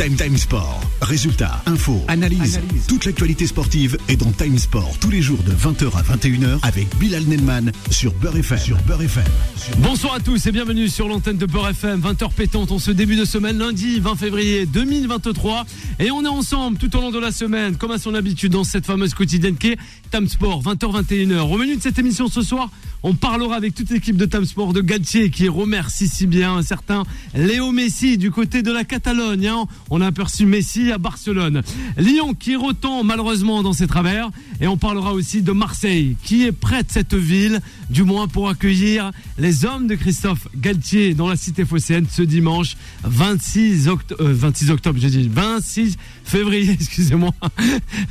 Time Time Sport. Résultats, infos, analyse. Toute l'actualité sportive est dans Time Sport tous les jours de 20h à 21h avec Bilal Nelman sur Beurre FM. Sur Beurre FM. Bonsoir à tous et bienvenue sur l'antenne de Beurre FM. 20h pétante en ce début de semaine, lundi 20 février 2023. Et on est ensemble tout au long de la semaine, comme à son habitude, dans cette fameuse quotidienne qui est Time Sport, 20h, 21h. Au menu de cette émission ce soir, on parlera avec toute l'équipe de Time Sport de Galtier qui remercie si bien un certain Léo Messi du côté de la Catalogne. hein. On a aperçu Messi à Barcelone. Lyon qui retombe malheureusement dans ses travers. Et on parlera aussi de Marseille qui est près de cette ville, du moins pour accueillir les hommes de Christophe Galtier dans la cité phocéenne ce dimanche 26, octo- euh, 26 octobre, j'ai dit 26 février, excusez-moi,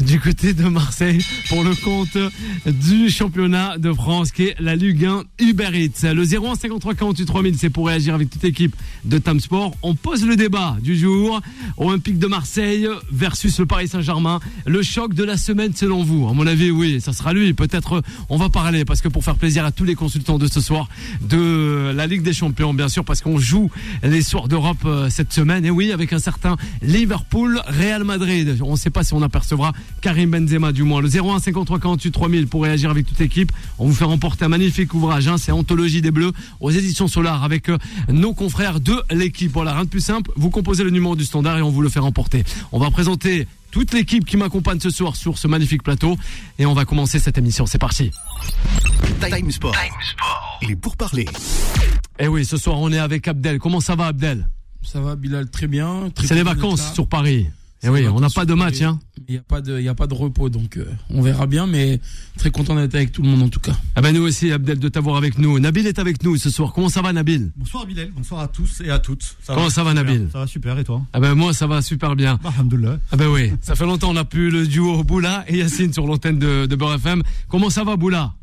du côté de Marseille pour le compte du championnat de France qui est la Ligue 1 Uber Eats. Le 01 53 48 3000, c'est pour réagir avec toute l'équipe de Tam Sport. On pose le débat du jour. Olympique de Marseille versus le Paris Saint-Germain. Le choc de la semaine selon vous? À mon avis, oui, ça sera lui. Peut-être euh, on va parler parce que pour faire plaisir à tous les consultants de ce soir de la Ligue des Champions, bien sûr, parce qu'on joue les soirs d'Europe euh, cette semaine. Et oui, avec un certain Liverpool, Real Madrid. On ne sait pas si on apercevra Karim Benzema du moins. Le 01 53 48 3000 pour réagir avec toute l'équipe. On vous fait remporter un magnifique ouvrage. Hein, c'est Anthologie des Bleus aux éditions Solar avec euh, nos confrères de l'équipe. Voilà, rien de plus simple. Vous composez le numéro du standard et on vous le fait remporter. On va présenter toute l'équipe qui m'accompagne ce soir sur ce magnifique plateau et on va commencer cette émission. C'est parti. Time Sport. Il est pour parler. Eh oui, ce soir on est avec Abdel. Comment ça va Abdel? Ça va, Bilal, très bien. C'est les vacances sur Paris. Eh C'est oui, on n'a pas de match, hein. Il n'y a pas de, il y a pas de repos, donc euh, on verra bien, mais très content d'être avec tout le monde en tout cas. Ah ben nous aussi, Abdel, de t'avoir avec nous. Nabil est avec nous ce soir. Comment ça va, Nabil? Bonsoir Bilal, bonsoir à tous et à toutes. Comment ça va, super. Nabil? Ça va super et toi? Ah ben moi, ça va super bien. Bah, Alhamdoulilah. Ah ben oui, ça fait longtemps on a pu le duo Boula et Yacine sur l'antenne de, de Beurre FM. Comment ça va, Boula?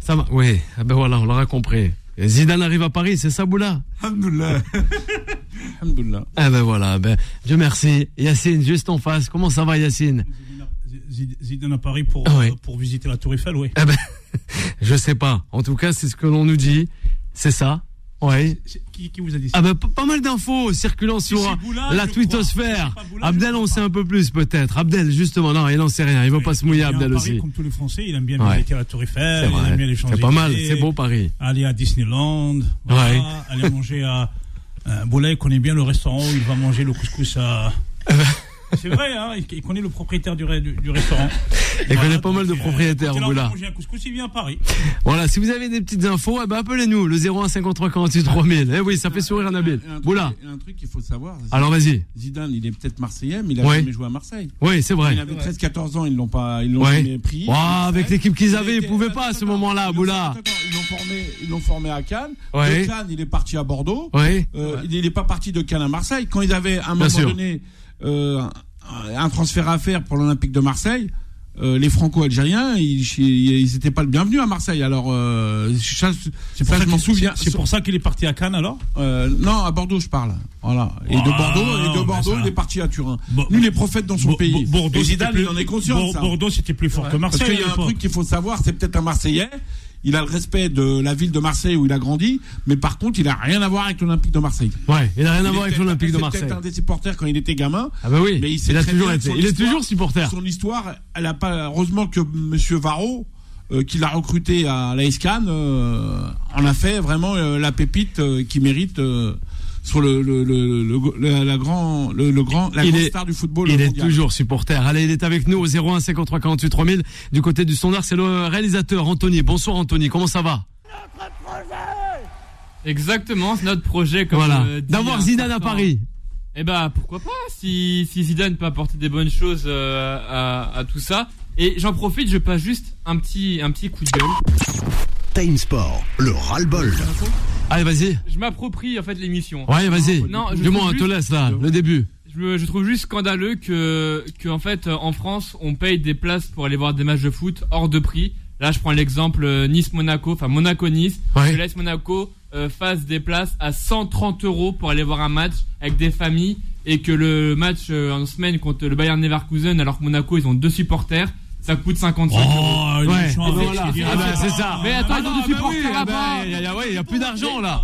Ça va? Oui, ah ben voilà, on l'aura compris. Et Zidane arrive à Paris, c'est ça, Boula? Alhamdoulilah. Alhamdoulilah. Ah ben voilà, ben Dieu merci. Yacine, juste en face. Comment ça va, Yacine? Zid- Zidane à Paris pour, Ah ouais. euh, pour visiter la Tour Eiffel, oui. Ah ben, je sais pas. En tout cas, c'est ce que l'on nous dit. C'est ça? Ouais. Qui, qui vous a dit ça? Ah ben, pas mal d'infos circulant sur euh, Boula, la twittosphère. Boula, Abdel crois sait un peu plus peut-être. Abdel, justement, non, il n'en sait rien. Il va pas se mouiller, Abdel Paris, aussi. Comme tous les Français, il aime bien Ouais. visiter la Tour Eiffel, C'est il aime bien les C'est pas mal. C'est beau, Paris. Aller à Disneyland, voilà, Ouais. aller manger à. Euh, Boula, il connaît bien le restaurant où il va manger le couscous à. C'est vrai, hein, il il connaît le propriétaire du, re- du, du restaurant. Il connaît Voilà, pas mal de euh, propriétaires, il a Boula. manger un couscous, il vient à Paris. Voilà, si vous avez des petites infos, eh ben, appelez-nous, le 01 53 48 3000. Eh oui, ça fait sourire Nabil. Et un truc- Boula. et Un truc qu'il faut savoir. Alors vas-y. Zidane, il est peut-être marseillais, mais il a Ouais. jamais joué à Marseille. Oui, c'est Il vrai. avait 13-14 ans, ils l'ont pas, ils l'ont Ouais. jamais pris. Ouah, avec l'équipe qu'ils Il avaient, ils pouvaient pas à ce moment-là, Boula. Ils l'ont formé, ils l'ont formé à Cannes. Ouais. De Cannes, il est parti à Bordeaux. Oui. Euh, il n'est pas parti de Cannes à Marseille. Quand ils avaient à un Bien moment sûr. donné un- un transfert à faire pour l'Olympique de Marseille, euh, les Franco-Algériens, ils n'étaient pas le bienvenu à Marseille. Alors, euh, ça, C'est ça, je m'en souviens. c'est- pour ça qu'il est parti à Cannes alors? Euh, non, à Bordeaux, je parle. Voilà. Et de Bordeaux, et de mais Bordeaux, ça- il est parti à Turin. Bo- Lui, il est prophète dans son Bo- pays. Bo- Bordeaux, Zidane, il en est conscient Bo- de ça. Bordeaux, c'était plus fort que Parce Marseille. qu'il y a un truc qu'il faut savoir, c'est peut-être un Marseillais. Il a le respect de la ville de Marseille où il a grandi, mais par contre, il a rien à voir avec l'Olympique de Marseille. Ouais, il n'a rien à Il voir avec l'Olympique de Marseille. peut-être un des supporters quand il était gamin. Ah bah oui, Mais il il a toujours été. Il est toujours supporter. Son histoire, elle a pas. Heureusement que Monsieur Varro, euh, qui l'a recruté à la SCAN, euh, en a fait vraiment euh, la pépite qui mérite sur le, le, le, le, le- la grand, le, le grand, la grande est- star du football. Il est toujours supporter. Allez, il est avec nous au 01 53 48 3000 du côté du standard. C'est le réalisateur Anthony. Bonsoir Anthony, comment ça va? Exactement, c'est notre projet. Comme Voilà, euh, dit d'avoir Zidane à Paris. Eh ben pourquoi pas si, si Zidane peut apporter des bonnes choses euh, à, à tout ça. Et j'en profite, je passe juste un petit, un petit coup de gueule. Time Sport, le ras-le-bol. Allez, vas-y. Je m'approprie en fait l'émission. Ouais, vas-y. Non, je Dis-moi, te laisse là, le début. Je, trouve juste scandaleux que, que en fait en France on paye des places pour aller voir des matchs de foot hors de prix. Là, je prends l'exemple euh, Nice-Monaco, enfin Monaco-Nice. Ouais. Je laisse Monaco euh, fasse des places à 130 euros pour aller voir un match avec des familles et que le match euh, en semaine contre le Bayern Leverkusen, alors que Monaco ils ont deux supporters, ça coûte 55 euros. Oh, il Ouais. avec voilà. ses Ah bah, c'est ça. Mais attends, Ah ils ont bah ah bah, là-bas. y a- y a- ouais, y a plus d'argent là.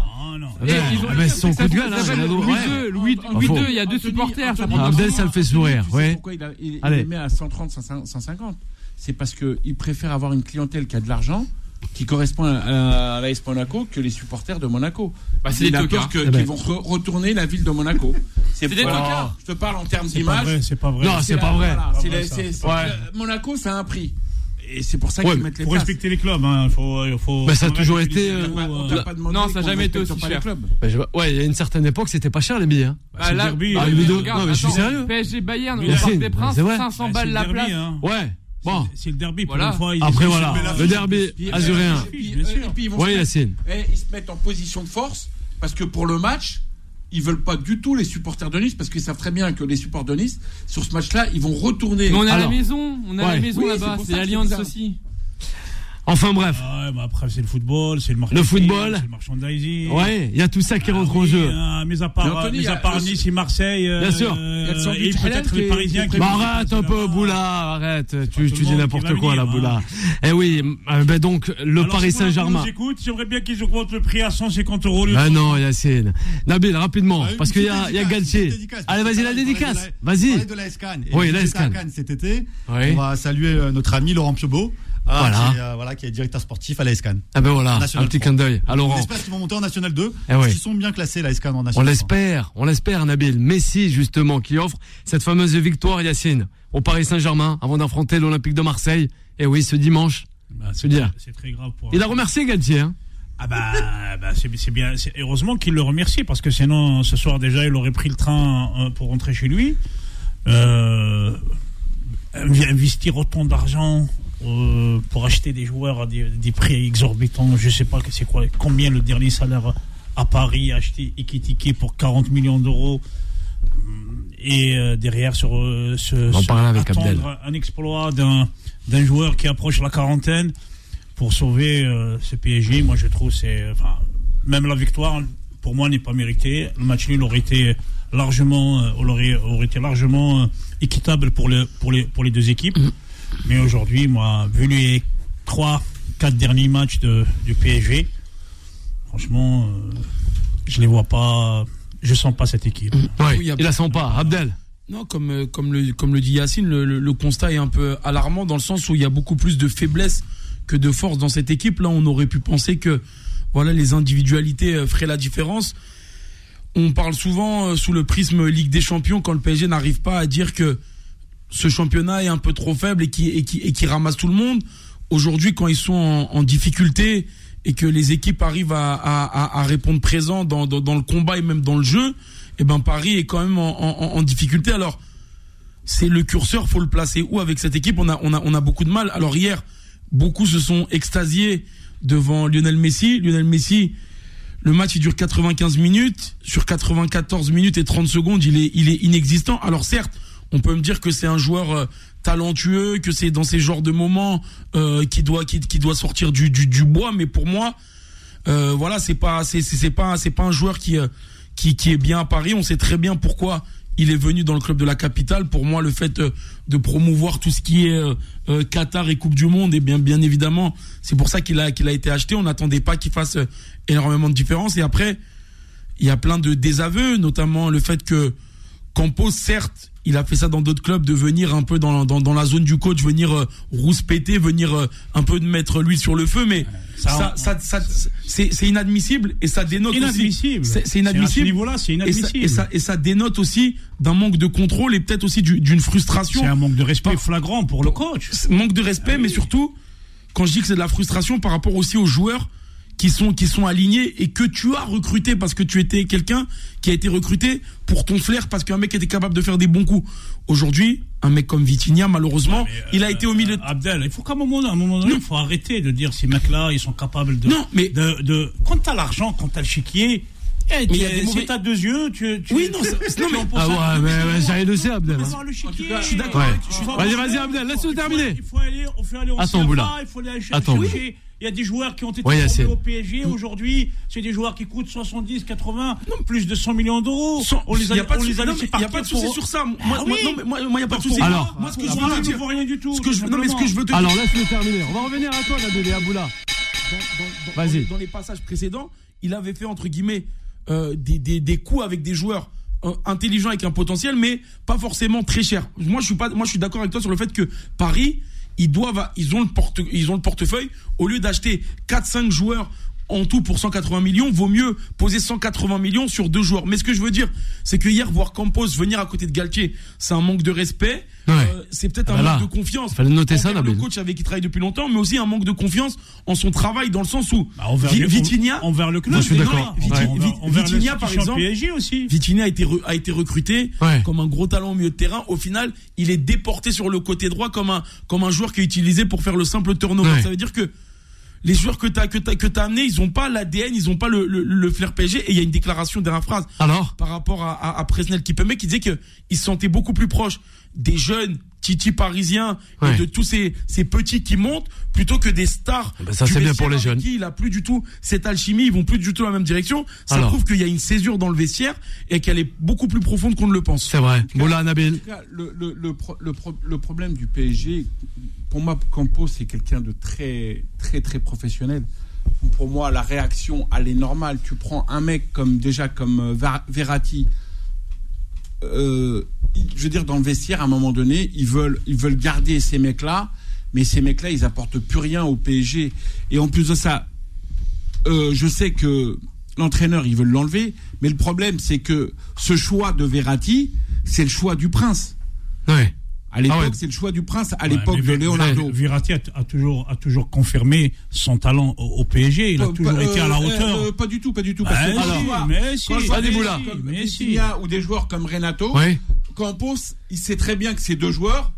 Ah ben, ils ont- ah c'est son coup de gueule, hein, il Louis Louis Louis. II, il y a deux Anthony- supporters. Abdel, ça le fait Anthony, sourire, ouais. Pourquoi il, a- il- il met à 130, 150 150 C'est parce qu'il préfère avoir une clientèle qui a de l'argent, qui correspond à, l'AS Monaco, que les supporters de Monaco. Bah, c'est il des tocards. Eh ben. vont re- retourner la ville de Monaco. C'est des tocards. Je te parle en termes d'image. c'est pas vrai. Non, c'est pas vrai. Monaco, ça a un prix. Et c'est pour ça Ouais, qu'ils mettent les Faut places. respecter les clubs, hein. Il faut, faut. Bah, ça a toujours respecter été, les euh, euh, pas Non, ça a qu'on jamais été aussi cher. clubs. Bah, je Ouais, il y a une certaine époque, c'était pas cher les billets. hein. Bah, c'est le là, derby, hein. Ah, mais deux- regarde, non, mais je suis sérieux. PSG Bayern, au Parc des Princes, c'est vrai. 500 Bah, balles la place. hein. Ouais. Bon. C'est le derby pour Voilà. une fois. ils- Après voilà, le derby azuréen. et puis, bien sûr. et puis et ils se mettent en position de force parce que pour le match, ils veulent pas du tout les supporters de Nice parce qu'ils savent très bien que les supporters de Nice sur ce match-là, ils vont retourner. Mais on est à la Alors. maison, on est à Ouais. la maison Oui, là-bas, c'est l'Alliance aussi. Enfin bref. Ah Ouais, bah après, c'est le football, c'est le marketing. football. C'est le merchandising. Ouais, il y a tout ça qui rentre en Oui, jeu. hein, mis à Mais part, Anthony, il y à part Nice et Marseille. euh, Bien sûr. Il y a le euh, et peut-être les Parisiens qui Bah arrête un peu. Boula, arrête. Tu, le dis n'importe quoi là, venir, Boula. hein. Eh oui, euh, ben donc le Alors, Paris Saint-Germain. écoute, j'aimerais bien qu'ils augmentent le prix à 150 euros. le- Ah non, Yacine. Nabil, rapidement, Ah, une parce qu'il y a, y Galtier. Allez, vas-y, la dédicace. Vas-y. de la Oui, la. Cannes cet été. On va saluer euh, notre ami Laurent Piobo. ah, Voilà. Qui, est, voilà, qui est directeur sportif à la SCAN. Ah ben voilà, National un petit 3. clin d'œil à On espère qu'ils vont monter en National 2. Eh ouais. Ils sont bien classés, la SCAN en On National 3. l'espère, on l'espère, Nabil. Messi, justement, qui offre cette fameuse victoire, Yacine, au Paris Saint-Germain, avant d'affronter l'Olympique de Marseille. Et oui, ce dimanche. Bah, veux dire. C'est très grave pour. Il a remercié Galtier. Hein. Ah bah, bah, c'est c'est bien. c'est- Heureusement qu'il le remercie parce que sinon ce soir déjà il aurait pris le train euh, pour rentrer chez lui. Euh, investir autant d'argent euh, pour acheter des joueurs à des, des prix exorbitants, je sais pas que c'est quoi, combien le dernier salaire à Paris acheté Ekitike pour 40 millions d'euros et euh, derrière sur euh, ce, On avec attendre Abdel. un exploit d'un d'un joueur qui approche la quarantaine pour sauver euh, ce PSG. Moi, je trouve c'est enfin même la victoire pour moi n'est pas méritée. Le match nul aurait été largement euh, aurait, aurait été largement euh, équitable pour le pour les pour les deux équipes. Mais aujourd'hui, moi, vu les trois quatre derniers matchs de, du PSG, franchement, euh, je les vois pas. Je sens pas cette équipe. Ouais, Oui, il la sent pas. Abdel. Non, comme, euh, comme, le, comme le dit Yacine, le, le- le constat est un peu alarmant dans le sens où il y a beaucoup plus de faiblesse que de force dans cette équipe. Là, on aurait pu penser que voilà, les individualités feraient la différence. On parle souvent euh, sous le prisme Ligue des Champions quand le PSG n'arrive pas à dire que ce championnat est un peu trop faible et qui, ramasse tout le monde. Aujourd'hui, quand ils sont en, difficulté et que les équipes arrivent à, répondre présent dans, le combat et même dans le jeu, et ben Paris est quand même en, difficulté. Alors, c'est le curseur, faut le placer où avec cette équipe? On a, on a beaucoup de mal. Alors hier, beaucoup se sont extasiés devant Lionel Messi. Lionel Messi, le match il dure 95 minutes. Sur 94 minutes et 30 secondes, il est, il est inexistant. Alors certes, on peut me dire que c'est un joueur euh, talentueux, que c'est dans ces genres de moments euh, qui doit, qui, qui doit sortir du, du, du bois. Mais pour moi, euh, voilà, c'est pas, c'est, pas, c'est pas un joueur qui, euh, qui, qui est bien à Paris. On sait très bien pourquoi il est venu dans le club de la capitale. Pour moi, le fait euh, de promouvoir tout ce qui est euh, euh, Qatar et Coupe du Monde, et bien, bien évidemment, c'est pour ça qu'il a, qu'il a été acheté. On n'attendait pas qu'il fasse énormément de différence. Et après, il y a plein de désaveux, notamment le fait que Campos, certes, il a fait ça dans d'autres clubs, de venir un peu dans, dans, dans la zone du coach, venir euh, rouspéter, venir euh, un peu de mettre l'huile sur le feu, mais ça, ça, ça, c'est c'est inadmissible et ça dénote Inadmissible. aussi. C'est- C'est à ce inadmissible. niveau-là, c'est inadmissible. et, ça, et ça dénote aussi d'un manque de contrôle et peut-être aussi du- d'une frustration. C'est un manque de respect flagrant pour le coach. Manque de respect, mais surtout, quand je dis que c'est de la frustration par rapport aussi aux joueurs qui sont, qui sont alignés et que tu as recruté parce que tu étais quelqu'un qui a été recruté pour ton flair parce qu'un mec était capable de faire des bons coups. Aujourd'hui, un mec comme Vitinha, malheureusement, il a été au milieu de... Abdel, il faut qu'à un moment, à un moment donné, il faut arrêter de dire ces mecs-là, ils sont capables de. Non, mais- De, de, quand t'as l'argent, quand t'as le chiquier, eh, Mais il y a des si mauvais- t'as deux yeux, tu. tu Oui, non, c'est- non, mais- Ah ouais, mais, mais j'ai rien de ça, Abdel. Hein. je suis d'accord Ouais. Vas-y, vas-y, Abdel, faut- terminer. Il faut aller, il faut aller au Attends, Boula. il faut aller chercher. Attends, Boula. Il y a des joueurs qui ont été Ouais, au PSG. Aujourd'hui, c'est des joueurs qui coûtent 70, 80, plus de 100 millions d'euros. On les y a, a pas on les a non, il y a pas de souci pour- sur ça. Moi, Ah moi, oui. non, mais moi, moi, il y a pas de souci. Alors, moi, ce que je veux te ne dire, vaut rien du tout. ce que je, non, mais ce que je veux te Alors dire, laisse-le terminer. On va revenir à toi, Nabil et Aboula. dans- dans- Vas-y. dans les passages précédents, il avait fait entre guillemets euh, des, des, coups avec des joueurs euh, intelligents avec un potentiel, mais pas forcément très cher. Moi, je suis d'accord avec toi sur le fait que Paris, ils ont le portefeuille. Au lieu d'acheter 4-5 joueurs en tout pour 180 millions, vaut mieux poser 180 millions sur deux joueurs. Mais ce que je veux dire, c'est que hier, voir Campos venir à côté de Galtier, c'est un manque de respect. Ouais. Euh, c'est peut-être Ah un bah là, manque de confiance. fallait noter ça, le coach avec qui il travaille depuis longtemps, mais aussi un manque de confiance en son travail dans le sens où Bah, envers, Vi- le- Vitinha, envers le club. Moi, je suis d'accord. Vitinha, par exemple, PSG aussi. Vitinha a été, re- a été recruté Ouais. comme un gros talent au milieu de terrain. Au final, il est déporté sur le côté droit comme un, comme un joueur qui est utilisé pour faire le simple turnover. Ouais. Ça veut dire que les joueurs que tu as, que t'as, que t'as amenés, ils ont pas l'ADN, ils ont pas le, le, le flair PSG. Et il y a une déclaration derrière phrase Alors? Par rapport à, à, à Presnel Kipembe qui disait que il se sentait beaucoup plus proche des jeunes Titi parisiens Ouais. et de tous ces, ces petits qui montent plutôt que des stars. Ben ça, c'est bien pour les jeunes. Qui il a plus du tout cette alchimie, ils vont plus du tout dans la même direction. Ça Alors. prouve qu'il y a une césure dans le vestiaire et qu'elle est beaucoup plus profonde qu'on ne le pense. C'est vrai. Moula En Nabil. tout cas, le, le, le, pro- le, pro- le problème du PSG, pour moi, Campos, c'est quelqu'un de très, très, très professionnel. Pour moi, la réaction, elle est normale. Tu prends un mec comme déjà comme euh, Ver- Verratti. euh, je veux dire, dans le vestiaire, à un moment donné, ils veulent, ils veulent garder ces mecs-là, mais ces mecs-là, ils apportent plus rien au PSG. Et en plus de ça, euh, je sais que l'entraîneur, ils veulent l'enlever, mais le problème, c'est que ce choix de Verratti, c'est le choix du prince. Ouais. À l'époque, Ah ouais. c'est le choix du prince. À Ouais, l'époque de Leonardo. Verratti a, a toujours, a toujours confirmé son talent au, au PSG. Il a Pas- toujours pas- été à la euh, hauteur. euh, pas du tout, pas du tout. Bah, Parce que si, quand je vois- mais si, quand je vois des joueurs comme Mais si. Ou des joueurs comme Renato. Campos, il sait très bien que ces deux joueurs,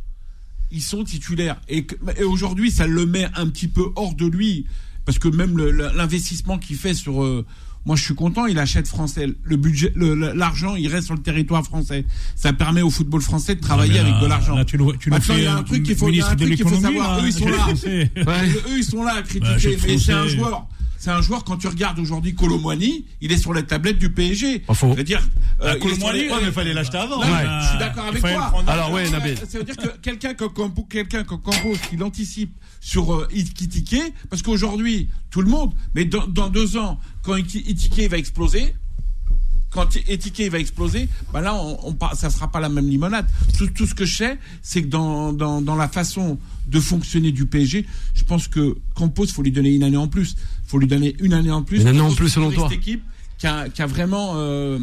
ils sont titulaires. Et, aujourd'hui, ça le met un petit peu hors de lui. Parce que même l'investissement qu'il fait sur. euh, moi, je suis content, il achète français. Le budget, l'argent, il reste sur le territoire français. Ça permet au football français de travailler là- avec de l'argent. Là, tu le, tu Maintenant, fais il y a un euh, truc qu'il faut- il y a un truc qu'il faut savoir. Eux, ils sont là. Ouais. Eux, ils sont là à critiquer, Bah, le mais c'est un joueur. C'est un joueur, quand tu regardes aujourd'hui Colomwani, il est sur la tablette du PSG. Pas faux. C'est-à-dire, euh, Bah, Colomwani, ouais, mais fallait l'acheter avant. Non, Ouais. Je suis d'accord avec toi. Alors, ouais, Nabil. Ça veut dire que quelqu'un comme Campo- quelqu'un comme Campos, il anticipe sur euh, parce qu'aujourd'hui, tout le monde, mais dans, dans deux ans, quand Iti- Itike va exploser, quand Etike va exploser, bah là, on, on, par- ça sera pas la même limonade. Tout, tout ce que je sais, c'est que dans, dans, dans la façon de fonctionner du PSG, je pense que Campos, faut lui donner une année en plus. Faut lui donner une année en plus. Une année en pour plus, selon toi. Cette équipe qui a, qui a vraiment euh,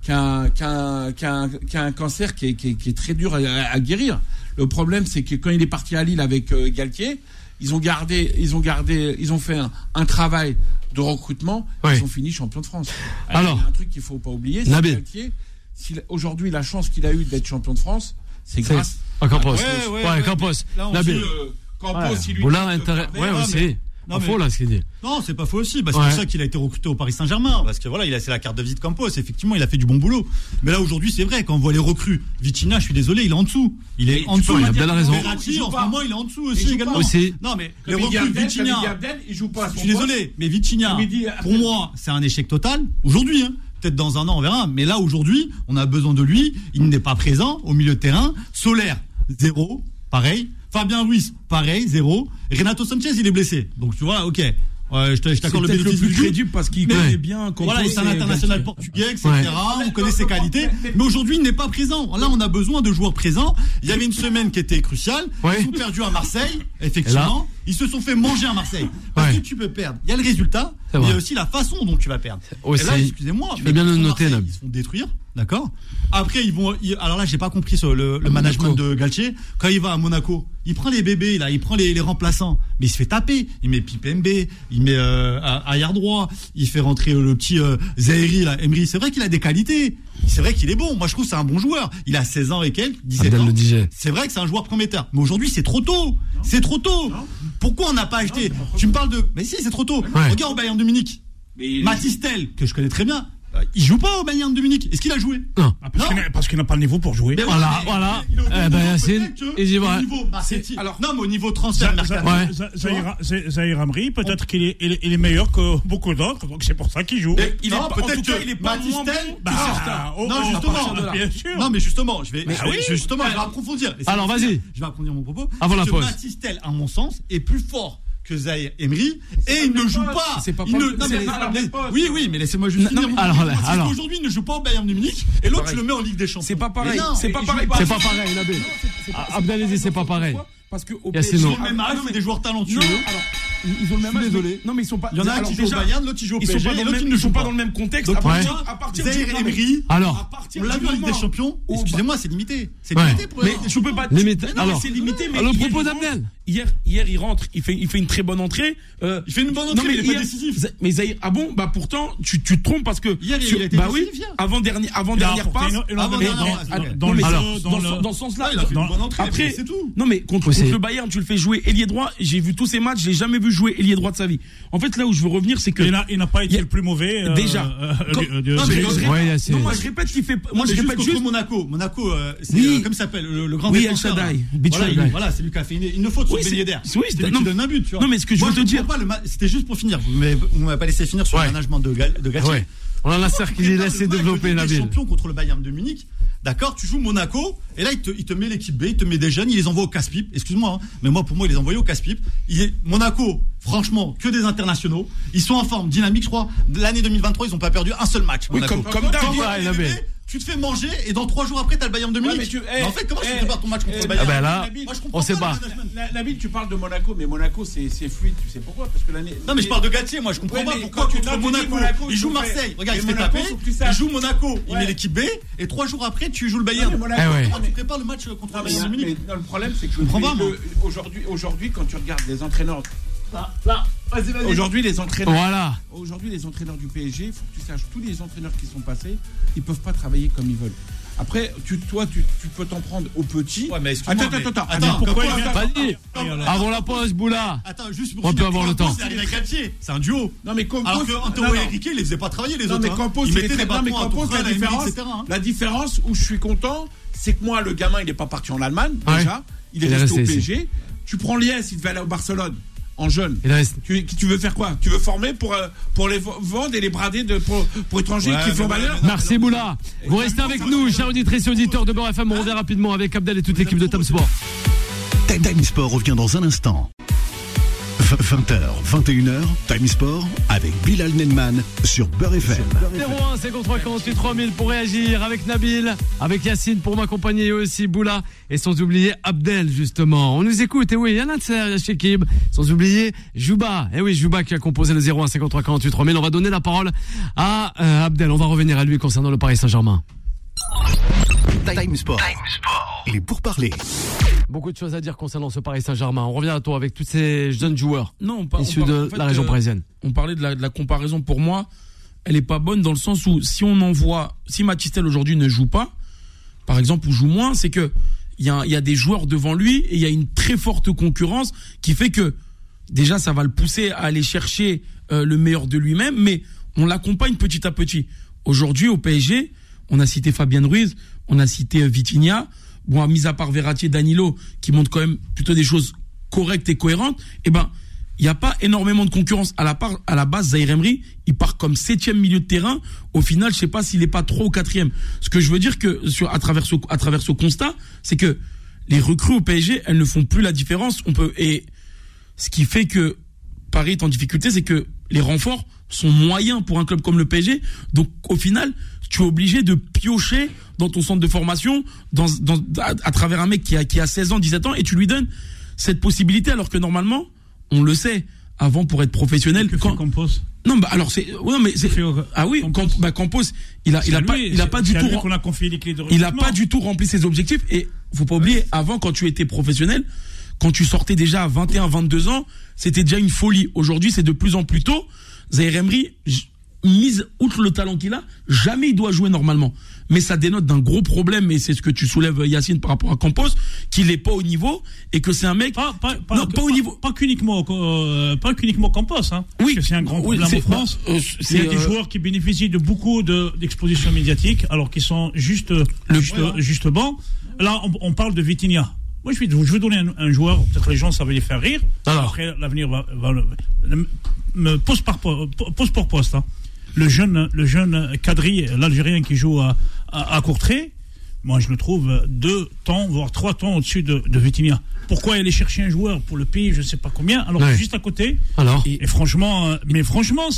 qui a, qui a- qui a- qui a un cancer qui est, qui est- qui est très dur à, à guérir. Le problème, c'est que quand il est parti à Lille avec euh, Galtier, ils ont gardé, ils ont gardé, ils ont fait un, un travail de recrutement. Ouais. Ils ont fini champion de France. Alors, il y a un truc qu'il faut pas oublier, c'est Galtier, aujourd'hui la chance qu'il a eue d'être champion de France, c'est grâce. Ah, Campos. Ouais, Ouais, ouais, ouais. Campos. Là, on Nabil. dit, Euh, Campos, Ouais. il lui de intérêt. fermer. Ouais, non, mais- faux, là, ce qu'il dit. Non, c'est pas faux aussi. Bah, c'est Ouais. pour ça qu'il a été recruté au Paris Saint-Germain. Parce que voilà, il a c'est la carte de visite Campos. Effectivement, il a fait du bon boulot. Mais là, aujourd'hui, c'est vrai, quand on voit les recrues, Vitinha, je suis désolé, il est en dessous. Il est en dessous. il a bien raison. Verratti, en ce moment, il est en dessous aussi également. Aussi. Non, mais Comme les recrues, Abdel, comme il dit Vitinha. Abdel, il joue pas à Je suis désolé, mais dit, pour moi, c'est un échec total. Aujourd'hui, hein. peut-être dans un an, on verra. Mais là, aujourd'hui, on a besoin de lui. Il n'est pas présent au milieu de terrain. Solaire, zéro, pareil. Fabien Ruiz, pareil, zéro. Renato Sanchez, il est blessé. Donc, tu vois, ok. Ouais, je t'accorde le peut-être le bénéfice plus crédible parce qu'il connaît bien Voilà, c'est un international Galtier. portugais, etc. Ouais. On connaît ses qualités. Mais aujourd'hui, il n'est pas présent. Là, on a besoin de joueurs présents. Il y avait une semaine qui était cruciale. Ouais. Ils sont perdus à Marseille, effectivement. Ils se sont fait manger à Marseille. Parce Ouais. que tu peux perdre. Il y a le résultat, mais il y a aussi la façon dont tu vas perdre. Aussi. Et là, excusez-moi. Tu mais bien le noter. Ils se font détruire. D'accord Après, ils vont. ils- alors là, j'ai pas compris sur le, le À management Monaco. de Galtier. Quand il va à Monaco, il prend les bébés, là, il prend les, les remplaçants. Mais il se fait taper. Il met Pipembe, il met euh, arrière droit, il fait rentrer le petit euh, Zahiri, là, Emery. C'est vrai qu'il a des qualités. C'est vrai qu'il est bon. Moi, je trouve que c'est un bon joueur. Il a 16 ans et quelques, 17 Abdel ans. C'est vrai que c'est un joueur prometteur. Mais aujourd'hui, c'est trop tôt. C'est trop tôt. Pourquoi on n'a pas acheté Tu me parles de. Mais si, c'est trop tôt. Ouais. Regarde au Bayern de Munich. Mais Mathis Tel, que je connais très bien, il joue pas au Bayern de Munich. Est-ce qu'il a joué Non. Ah, parce qu'il n'a- qu'il pas le niveau pour jouer. Mais Voilà, mais- voilà. il est au Eh niveau, ben, il niveau Marseille. alors- non, mais au niveau transfert, Zahir Amri, peut-être qu'il est, il est, il est meilleur que beaucoup d'autres, donc c'est pour ça qu'il joue. Mais Il non, est peut-être tout cas, que il est pas bon oh, non, oh, justement. Bien sûr. Non, mais justement, je vais, Mais je vais- oui. justement, je vais approfondir. Alors, vas-y. Je vais approfondir mon propos. Avant la Parce que pause. Mathis Tel, à mon sens, est plus fort que Zahir Emery et il ne joue pas. C'est pas Il pas- ne- non, c'est mais- pas la mais- même poste. Oui, oui, mais laissez-moi juste Non, finir. alors, alors. qu'aujourd'hui, il ne joue pas au Bayern de Munich et l'autre, tu le mets en Ligue des Champions. C'est pas pareil. C'est pas il pareil. C'est pas pareil. Ah, Abdelaziz, c'est pas pareil. Parce que au PSG, c'est des joueurs talentueux. Ils ont le même Je âge, désolé. mais- Non, mais ils sont pas. Il y en a un qui joue au Bayern, l'autre qui joue au Ils sont PSG pas et l'autre qui ne joue pas pas. dans le même contexte. À partir, du mais- Alors, on l'a vu Ligue des Champions. Excusez-moi, c'est limité. C'est limité pour Mais tu peux pas. Mais Alors, mais c'est limité. Mais le propos il d'Abdel. Hier, hier, il rentre. Il fait, il fait une très bonne entrée. Euh, Il fait une bonne non, entrée, mais il est pas hier- décisif. Za- Mais Zahir, ah bon, bah pourtant, tu, tu te trompes parce que. Hier, il sur- a été bah oui, décisif, hier. avant dernier, avant Il dernière passe. Avant dernière dans- dans- mais ce- sens-là, Ah, il a fait Dans- une bonne entrée, après, mais c'est tout. non mais contre, Oui, contre le Bayern, tu le fais jouer ailier droit. J'ai vu tous ces matchs, j'ai jamais vu jouer ailier droit de sa vie. En fait, là où je veux revenir, c'est que Il n'a- il n'a pas été le plus mauvais. euh, Déjà. euh, mais moi je répète qu'il fait. Moi Non, je mais répète juste. Monaco. Monaco, euh, c'est Oui. euh, comme il s'appelle le, le grand Oui. El Shaddai. Voilà, c'est lui qui a fait une, une faute sur Ben Yedder. oui, donne un but, tu vois. non, mais ce que je veux te dire- ma- C'était juste pour finir. Vous m'avez vous m'avez pas laissé finir sur le management de Galtier. On en a certes qu'il est laissé développer, Nabil. Champion contre le Bayern de Munich. D'accord, tu joues Monaco et là il te, il te met l'équipe B, il te met des jeunes, il les envoie au casse-pipe. Excuse-moi, hein, mais moi pour moi il les envoie au casse-pipe. Il est Monaco, franchement, que des internationaux. Ils sont en forme, dynamique, je crois. De L'année 2023, ils ont pas perdu un seul match. Oui, Monaco. comme- comme d'hab. T'envoies Tu te fais manger et dans trois jours après t'as le Bayern de Munich. mais tu- Mais eh, en fait, comment tu eh, prépares ton match contre eh, le Bayern Ah ben là, Moi, je comprends on sait pas. Na- Nabil, tu parles de Monaco, mais Monaco, c'est c'est fluide. Tu sais pourquoi? Parce que l'année. Non mais je parle de Galtier, moi je comprends Ouais, pas pourquoi tu- contre Monaco, Monaco, il joue Marseille, regarde il se fait taper, il joue Monaco, il met l'équipe B et trois jours après tu joues le Bayern. Monaco, tu prépares le match contre Non, le Bayern de Munich le problème, c'est que je comprends pas, moi. Aujourd'hui, aujourd'hui, quand tu regardes les entraîneurs. Aujourd'hui, les entraîneurs. Voilà. Aujourd'hui, les entraîneurs du PSG, il faut que tu saches, tous les entraîneurs qui sont passés, ils peuvent pas travailler comme ils veulent. Après, tu, toi, tu, tu peux t'en prendre aux petits. Ouais, mais excuse-moi, attends, mais- attends, attends, attends, attends, pourquoi pourquoi il Vas-y. Avant la pause, Boula. Attends, juste pour On peut avoir le temps. C'est un duo. Non, mais Campos. Alors que non, Antonio non. et Enrique, ils les faisaient pas travailler les Non, autres. mais hein. Campos, Ils il très des bien, mais Tourelle, la différence, hein. la différence où je suis content, c'est que moi, le gamin, il n'est pas parti en Allemagne, Ouais. déjà. Il est Il est resté au. PSG. Tu prends Liès, il devait aller au Barcelone, en jeune. Il reste. Tu, tu veux faire quoi? Tu veux former pour, euh, pour les vendre et les brader de, pour, pour étrangers Ouais, qui font valeur? mais Merci Boula. Vous restez avec nous, chers auditrices et auditeurs de Beurre FM. On revient rapidement avec Abdel et toute l'équipe de Tom Sport. Time Sport revient dans un instant. 20h, 21h, Time Sport avec Bilal Nenman sur Beurre FM. 01 53 48 3000 pour réagir avec Nabil, avec Yacine pour m'accompagner aussi Boula et sans oublier Abdel justement. On nous écoute et oui, il y en a de ça, il y a Shekib, sans oublier Jouba. Et oui, Jouba qui a composé le 01 53 48 3000. On va donner la parole à euh, Abdel. On va revenir à lui concernant le Paris Saint-Germain. Time Sport. Il est pour parler. Beaucoup de choses à dire concernant ce Paris Saint-Germain. On revient à toi avec tous ces jeunes joueurs Non, on par- on issus parle- de en fait, la région euh, parisienne. on parlait de la, de la comparaison pour moi, elle est pas bonne dans le sens où si on envoie, si Matistel aujourd'hui ne joue pas, par exemple, ou joue moins, c'est que il y a, il y a des joueurs devant lui et il y a une très forte concurrence qui fait que déjà ça va le pousser à aller chercher euh, le meilleur de lui-même, mais on l'accompagne petit à petit. Aujourd'hui au PSG, on a cité Fabien Ruiz, on a cité Vitinha, bon, mis à part Verratti et Danilo qui montrent quand même plutôt des choses correctes et cohérentes, et ben il n'y a pas énormément de concurrence. À la, part, à la base, Zaire Emery, il part comme septième milieu de terrain. Au final, je sais pas s'il est pas trois ou quatrième. Ce que je veux dire que sur, à travers ce, à travers ce constat, c'est que les recrues au PSG, elles ne font plus la différence. On peut, et ce qui fait que Paris est en difficulté, c'est que les renforts sont moyens pour un club comme le PSG. Donc, au final, tu es obligé de piocher dans ton centre de formation, dans, dans, à, à travers un mec qui a, qui a 16 ans, 17 ans, et tu lui donnes cette possibilité, alors que normalement, on le sait, avant pour être professionnel, Que quand, Campos? Non, bah alors c'est, ouais, non, mais c'est, fait, ah oui, Campos Camp- bah, Campos, il a, il a pas, il a pas du tout, lui rem- qu'on a confié les clés de il a pas du tout rempli ses objectifs et faut pas oublier, avant quand tu étais professionnel, quand tu sortais déjà à 21, 22 ans, c'était déjà une folie. Aujourd'hui, c'est de plus en plus tôt. Zaire Emery, mise outre le talent qu'il a, jamais il doit jouer normalement. Mais ça dénote d'un gros problème, et c'est ce que tu soulèves, Yacine, par rapport à Campos, qu'il est pas au niveau, et que c'est un mec, Pas, pas, pas, non, pas au niveau, Pas qu'uniquement, euh, pas qu'uniquement Campos, hein. Oui. Parce que c'est un grand Oui, problème en France. euh, Il y a des euh, joueurs qui bénéficient de beaucoup de- d'expositions médiatiques, alors qu'ils sont juste, juste, juste bons. Là, on, on parle de Vitinha. Moi, je vais, je vais donner un, un joueur, peut-être les gens, ça va les faire rire. Alors. Après, l'avenir va, va me pose par pour poste. hein. Le jeune, le jeune Kadri, l'Algérien qui joue à, à, à Courtrai, moi je le trouve deux temps, voire trois temps au-dessus de, de. Pourquoi aller chercher un joueur pour le payer, je sais pas combien, alors Ouais. juste à côté. Alors Et, et franchement, euh, mais franchement,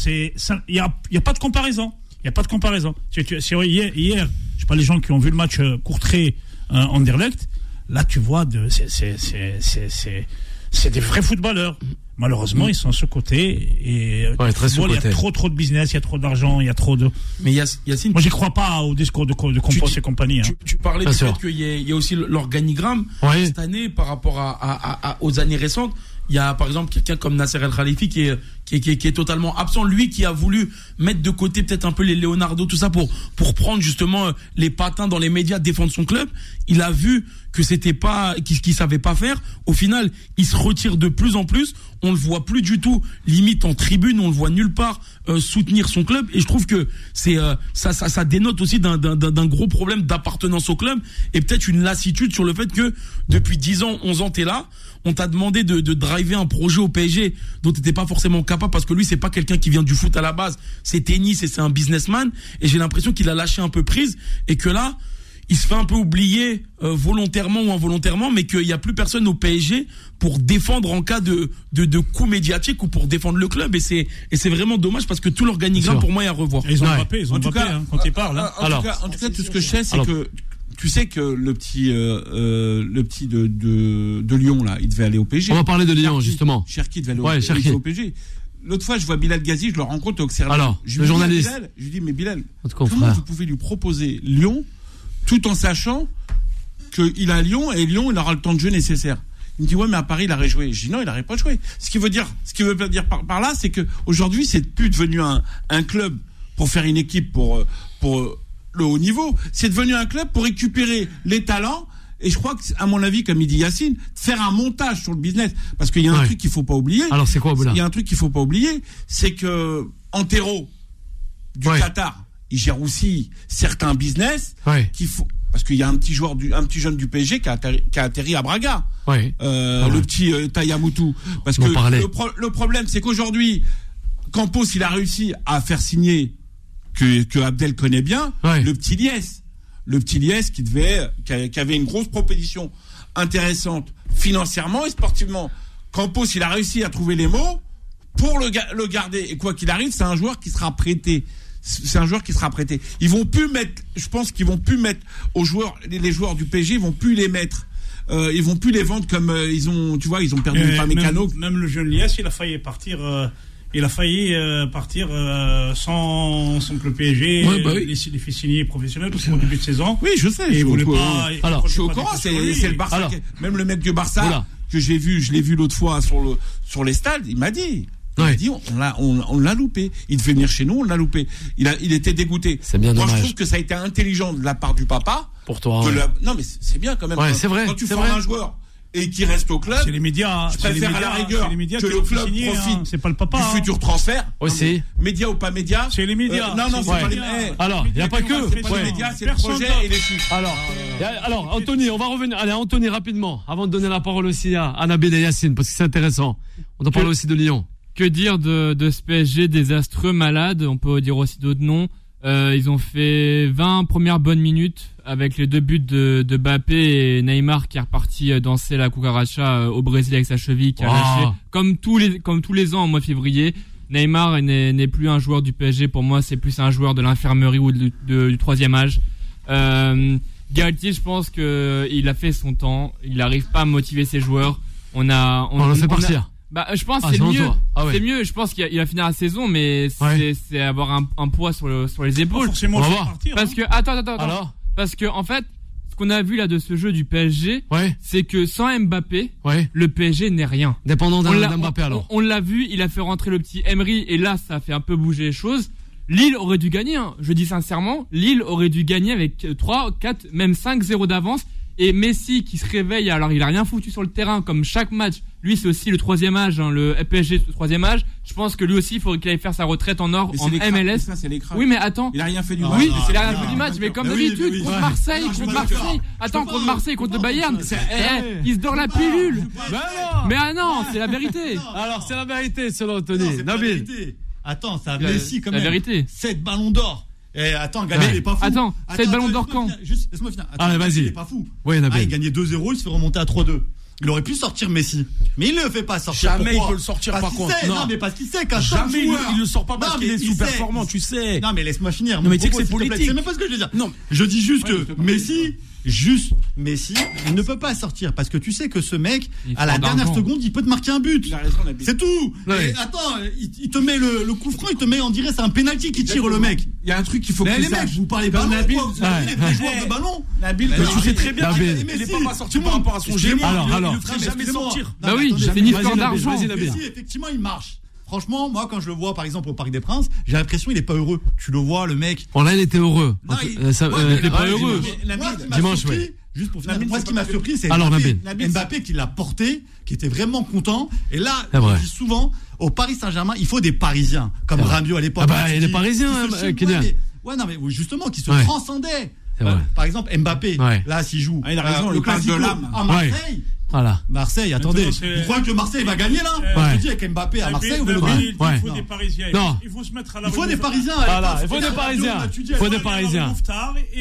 il y a, y a pas de comparaison. Il y a pas de comparaison. C'est, tu- hier, hier, je sais pas les gens qui ont vu le match euh, Courtrai euh, Anderlecht. Là, tu vois, de, c'est, des vrais footballeurs. Malheureusement, ils sont sous côté et euh, Ouais, le très football, il y a trop, trop de business, il y a trop d'argent, il y a trop de. Mais Yacine, Moi, j'y crois pas au discours de, de Compos Tu- et compagnie. hein. tu, tu parlais Bien du sûr. fait qu'il y, a aussi l'organigramme Ouais. cette année par rapport à, à- à- à- aux années récentes. Il y a par exemple quelqu'un comme Nasser El Khalifi qui est, qui, qui, qui est totalement absent. Lui qui a voulu mettre de côté peut-être un peu les Leonardo, tout ça pour, pour prendre justement euh, les patins dans les médias, défendre son club. Il a vu que c'était pas, qu'il savait pas faire. Au final, il se retire de plus en plus. On le voit plus du tout, limite en tribune, on le voit nulle part euh, soutenir son club. Et je trouve que c'est euh, ça, ça, ça dénote aussi d'un- gros problème d'appartenance au club et peut-être une lassitude sur le fait que depuis 10 ans, 11 ans, t'es là. On t'a demandé de, de driver un projet au PSG dont t'étais pas forcément capable parce que lui, c'est pas quelqu'un qui vient du foot à la base. C'est tennis et c'est un businessman. Et j'ai l'impression qu'il a lâché un peu prise et que là, il se fait un peu oublier euh, volontairement ou involontairement, mais qu'il n'y a plus personne au PSG pour défendre en cas de, de, de coup médiatique ou pour défendre le club. Et c'est et c'est vraiment dommage parce que tout l'organigramme pour moi est à revoir. Et ils ont Ouais. Ils ont En tout cas, hein, quand ils parlent. hein. En, Alors. tout cas, en tout cas, tout ce que je sais, c'est que tu sais que le petit, euh, euh, le petit de, de, de Lyon là, il devait aller au PSG. On va parler de Lyon Cherki- justement. Cherki devait aller Ouais, au PSG. L'autre fois, je vois Bilal Ghazi, je le rencontre au Auxerre. Alors, je le lui dis à journaliste. Bilal, je lui dis, mais Bilal, comment vous pouvez lui proposer Lyon tout en sachant qu'il a Lyon et Lyon, il aura le temps de jeu nécessaire. Il me dit, ouais, mais à Paris, il aurait joué. Je dis, non, il n'aurait pas joué. Ce qui veut dire, ce qui veut dire par, par là, c'est que aujourd'hui, c'est plus devenu un, un club pour faire une équipe pour, euh, pour euh, le haut niveau. C'est devenu un club pour récupérer les talents. Et je crois que, à mon avis, comme il dit Yacine, faire un montage sur le business. Parce qu'il y a un Ouais. truc qu'il faut pas oublier. Alors c'est quoi Boula Il y a un truc qu'il faut pas oublier, c'est que Antero du Ouais. Qatar, il gère aussi certains business Ouais, qu'il faut parce qu'il y a un petit joueur du un petit jeune du PSG qui a atterri, qui a atterri à Braga, euh, Ah le petit euh, Tayamutu. Parce On que le, pro- le problème, c'est qu'aujourd'hui, Campos, il a réussi à faire signer que, que Abdel connaît bien, le petit Lies. Le petit Lies qui devait, avait une grosse proposition intéressante financièrement et sportivement. Campos, il a réussi à trouver les mots pour le, ga- le garder. Et quoi qu'il arrive, c'est un joueur qui sera prêté. C'est un joueur qui sera prêté. Ils vont plus mettre, je pense qu'ils vont plus mettre aux joueurs, les, joueurs du PSG, ils vont plus les mettre. Euh, ils vont plus les vendre comme euh, ils ont, tu vois, ils ont perdu mécano. même, même le jeune Lies, il a failli partir. euh, il a failli euh, partir euh, sans, sans que le PSG Ouais, bah oui. les, les fait signer professionnel parce qu'au début de saison. Oui, je sais. Et je voulait au pas. Alors, Je suis au courant, c'est le Barça. Alors. qui- même le mec du Barça Voilà. que j'ai vu, je l'ai vu l'autre fois sur le sur les stades, il m'a dit. Il Ouais. m'a dit, on l'a, on, on l'a loupé. Il devait venir chez nous, on l'a loupé. Il a, il était dégoûté. C'est bien Moi, je dommage. trouve que ça a été intelligent de la part du papa. Pour toi. de ouais. la- Non, mais c'est bien quand même. Ouais, Quand- c'est vrai, Quand tu formes un joueur et qu'il reste au club, C'est les médias. je c'est les préfère à la médias- rigueur c'est les médias que qui le club signer, hein. profite C'est pas le papa. du hein. futur transfert. Aussi. Média ou pas média. C'est les médias. Euh, non, non, C'est pas les. médias. Alors, il n'y a pas que. c'est pas ouais. les médias, c'est le Personne projet d'autre. et les chiffres. Alors, y a- alors, Anthony, on va revenir. Allez, Anthony, rapidement, avant de donner la parole aussi à Annabelle et Yacine, parce que c'est intéressant. On doit parler aussi de Lyon. Que dire de, de ce PSG désastreux, malade On peut dire aussi d'autres noms. Euh, ils ont fait 20 premières bonnes minutes avec les deux buts de, de Mbappé et Neymar qui est reparti euh, danser la cucaracha euh, au Brésil avec sa cheville qui a Wow. lâché comme tous les comme tous les ans au mois de février. Neymar n'est n'est plus un joueur du PSG pour moi, c'est plus un joueur de l'infirmerie ou de- de- du troisième âge. Euh, Galtier, je pense que il a fait son temps. Il n'arrive pas à motiver ses joueurs. On a On le fait a- partir. Bah, je pense Ah, que c'est mieux. Ah ouais. C'est mieux. Je pense qu'il a, il a fini la saison, mais c'est Ouais. c'est avoir un, un poids sur, le, sur les Pas épaules. forcément On va le voir. faire partir, Parce hein. que attends, attends, attends. Alors Parce que en fait, ce qu'on a vu là de ce jeu du PSG, Ouais, c'est que sans Mbappé, ouais. le PSG n'est rien. Dépendant d'un Mbappé on- alors. On, l'a vu, il a fait rentrer le petit Emery et là, ça a fait un peu bouger les choses. Lille aurait dû gagner, hein. je dis sincèrement, Lille aurait dû gagner avec 3, 4, même 5-0 d'avance. Et Messi qui se réveille, alors il a rien foutu sur le terrain comme chaque match. Lui, c'est aussi le troisième âge, hein, le PSG troisième âge. Je pense que lui aussi, il faudrait qu'il aille faire sa retraite en or, mais en MLS. Ça, oui, mais attends. Il a rien fait du ah, match. Oui, ah, il a rien ah, fait du match, ah, mais comme d'habitude, contre. Marseille, contre Marseille. Attends, contre Marseille, contre Bayern. Eh, eh, il se dort la pilule. Mais ah non, c'est la vérité. Alors, c'est la vérité, selon Anthony. Nabil. Attends, ça a euh, Messi quand même. La vérité. 7 ballons d'or. Eh, attends, Gallet, il est pas fou. Attends, attends c'est le ballon d'or quand Juste, laisse-moi finir. Attends, ah, vas-y. Il est pas fou. Ouais, ah, il gagnait 2-0, il se fait remonter à 3-2. Il aurait pu sortir Messi. Mais il ne le fait pas sortir. Jamais il peut le sortir par contre. Non. mais parce qu'il sait qu'un Jamais joueur, il, il, le sort pas parce qu'il est sous-performant, tu sais. Non mais laisse-moi finir. Non mais tu que c'est politique. C'est même pas ce que je veux dire. Non. Je dis juste que Messi, juste Messi il ne peut pas sortir parce que tu sais que ce mec, à la dernière seconde, il peut te marquer un but. C'est tout. Attends, il, te met le, coup franc, il te met, on dirait, c'est un penalty qui tire le mec. Il y a un truc qu'il faut. Mais les mecs, vous parlez pas Nabil, vous savez, les joueurs de ballon. Nabil, mais tu sais très bien. Nabil. Il est pas sorti par rapport à son génie. Alors, alors, il ne fera jamais sortir. Bah oui, c'est une histoire d'argent. Effectivement, il marche. Franchement, moi, quand je le vois, par exemple, au Parc des Princes, j'ai l'impression il est pas heureux. Tu le vois, le mec. Bon, là, il était heureux. Non, il, euh, euh pas heureux. Dimanche, surpris, ouais. Juste pour finir, moi, ce qui m'a surpris, c'est Mbappé, Mbappé qui l'a porté, qui était vraiment content. Et là, je dis souvent, au Paris Saint-Germain, il faut des Parisiens, comme Rabiot à l'époque. Ah bah, les Parisiens, euh, Ouais, non, mais justement, qui se transcendaient. Bah, par exemple, Mbappé, là, s'il joue. Ah, il a raison, le, le classico de l'âme. à Marseille. Voilà. Marseille, attendez. Vous croyez que Marseille va gagner là ouais. Je dis avec Mbappé à Marseille ou Vélodrome Il faut des Parisiens. Non. Il faut se mettre à la Il faut des Parisiens. Voilà. Il faut des Parisiens. Il faut des Parisiens.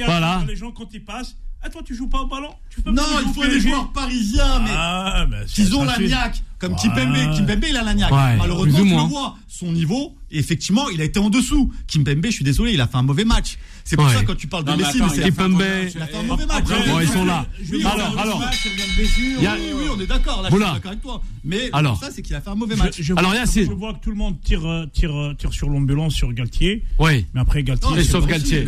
Voilà. Les gens quand ils passent. Ah, toi, tu joues pas au ballon? Non, il faut des joueurs parisiens, mais. Ah, bah, mais ils ont la niaque. Comme Kimpembe. Kimpembe, il a l'agnac. Ouais, Malheureusement, tu le vois. Son niveau, effectivement, il a été en dessous. Kim Kimpembe, je suis désolé, il a fait un mauvais match. C'est pour ça quand tu parles de non, Messi. Il a fait un mauvais match. Après, ils sont là. Oui, alors, alors. Match, a... Oui, oui, on est d'accord. Je suis d'accord avec toi. Mais alors, ça, c'est qu'il a fait un mauvais match. Je, alors, vois, je vois que tout le monde tire, tire, tire sur l'ambulance sur Galtier. Oui. Mais après, Galtier. Non, sauf Galtier.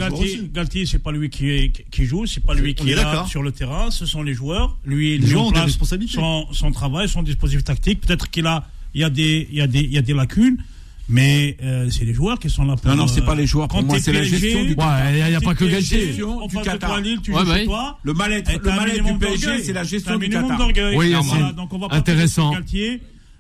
Galtier, c'est pas lui qui, qui joue, c'est pas lui qui est là sur le terrain. Ce sont les joueurs. Lui, ils ont en responsabilité. Son travail, son dispositif tactique Peut-être qu'il a, il y a des, il y a des, il y a des lacunes. Mais euh, c'est les joueurs qui sont là pour. Non, non, c'est euh, pas les joueurs. Pour moi, c'est la gestion du. Ouais, il n'y a, pas que la gestion du Qatar. Le mal-être, le mal-être du PSG, c'est la gestion du Qatar. Oui, c'est intéressant.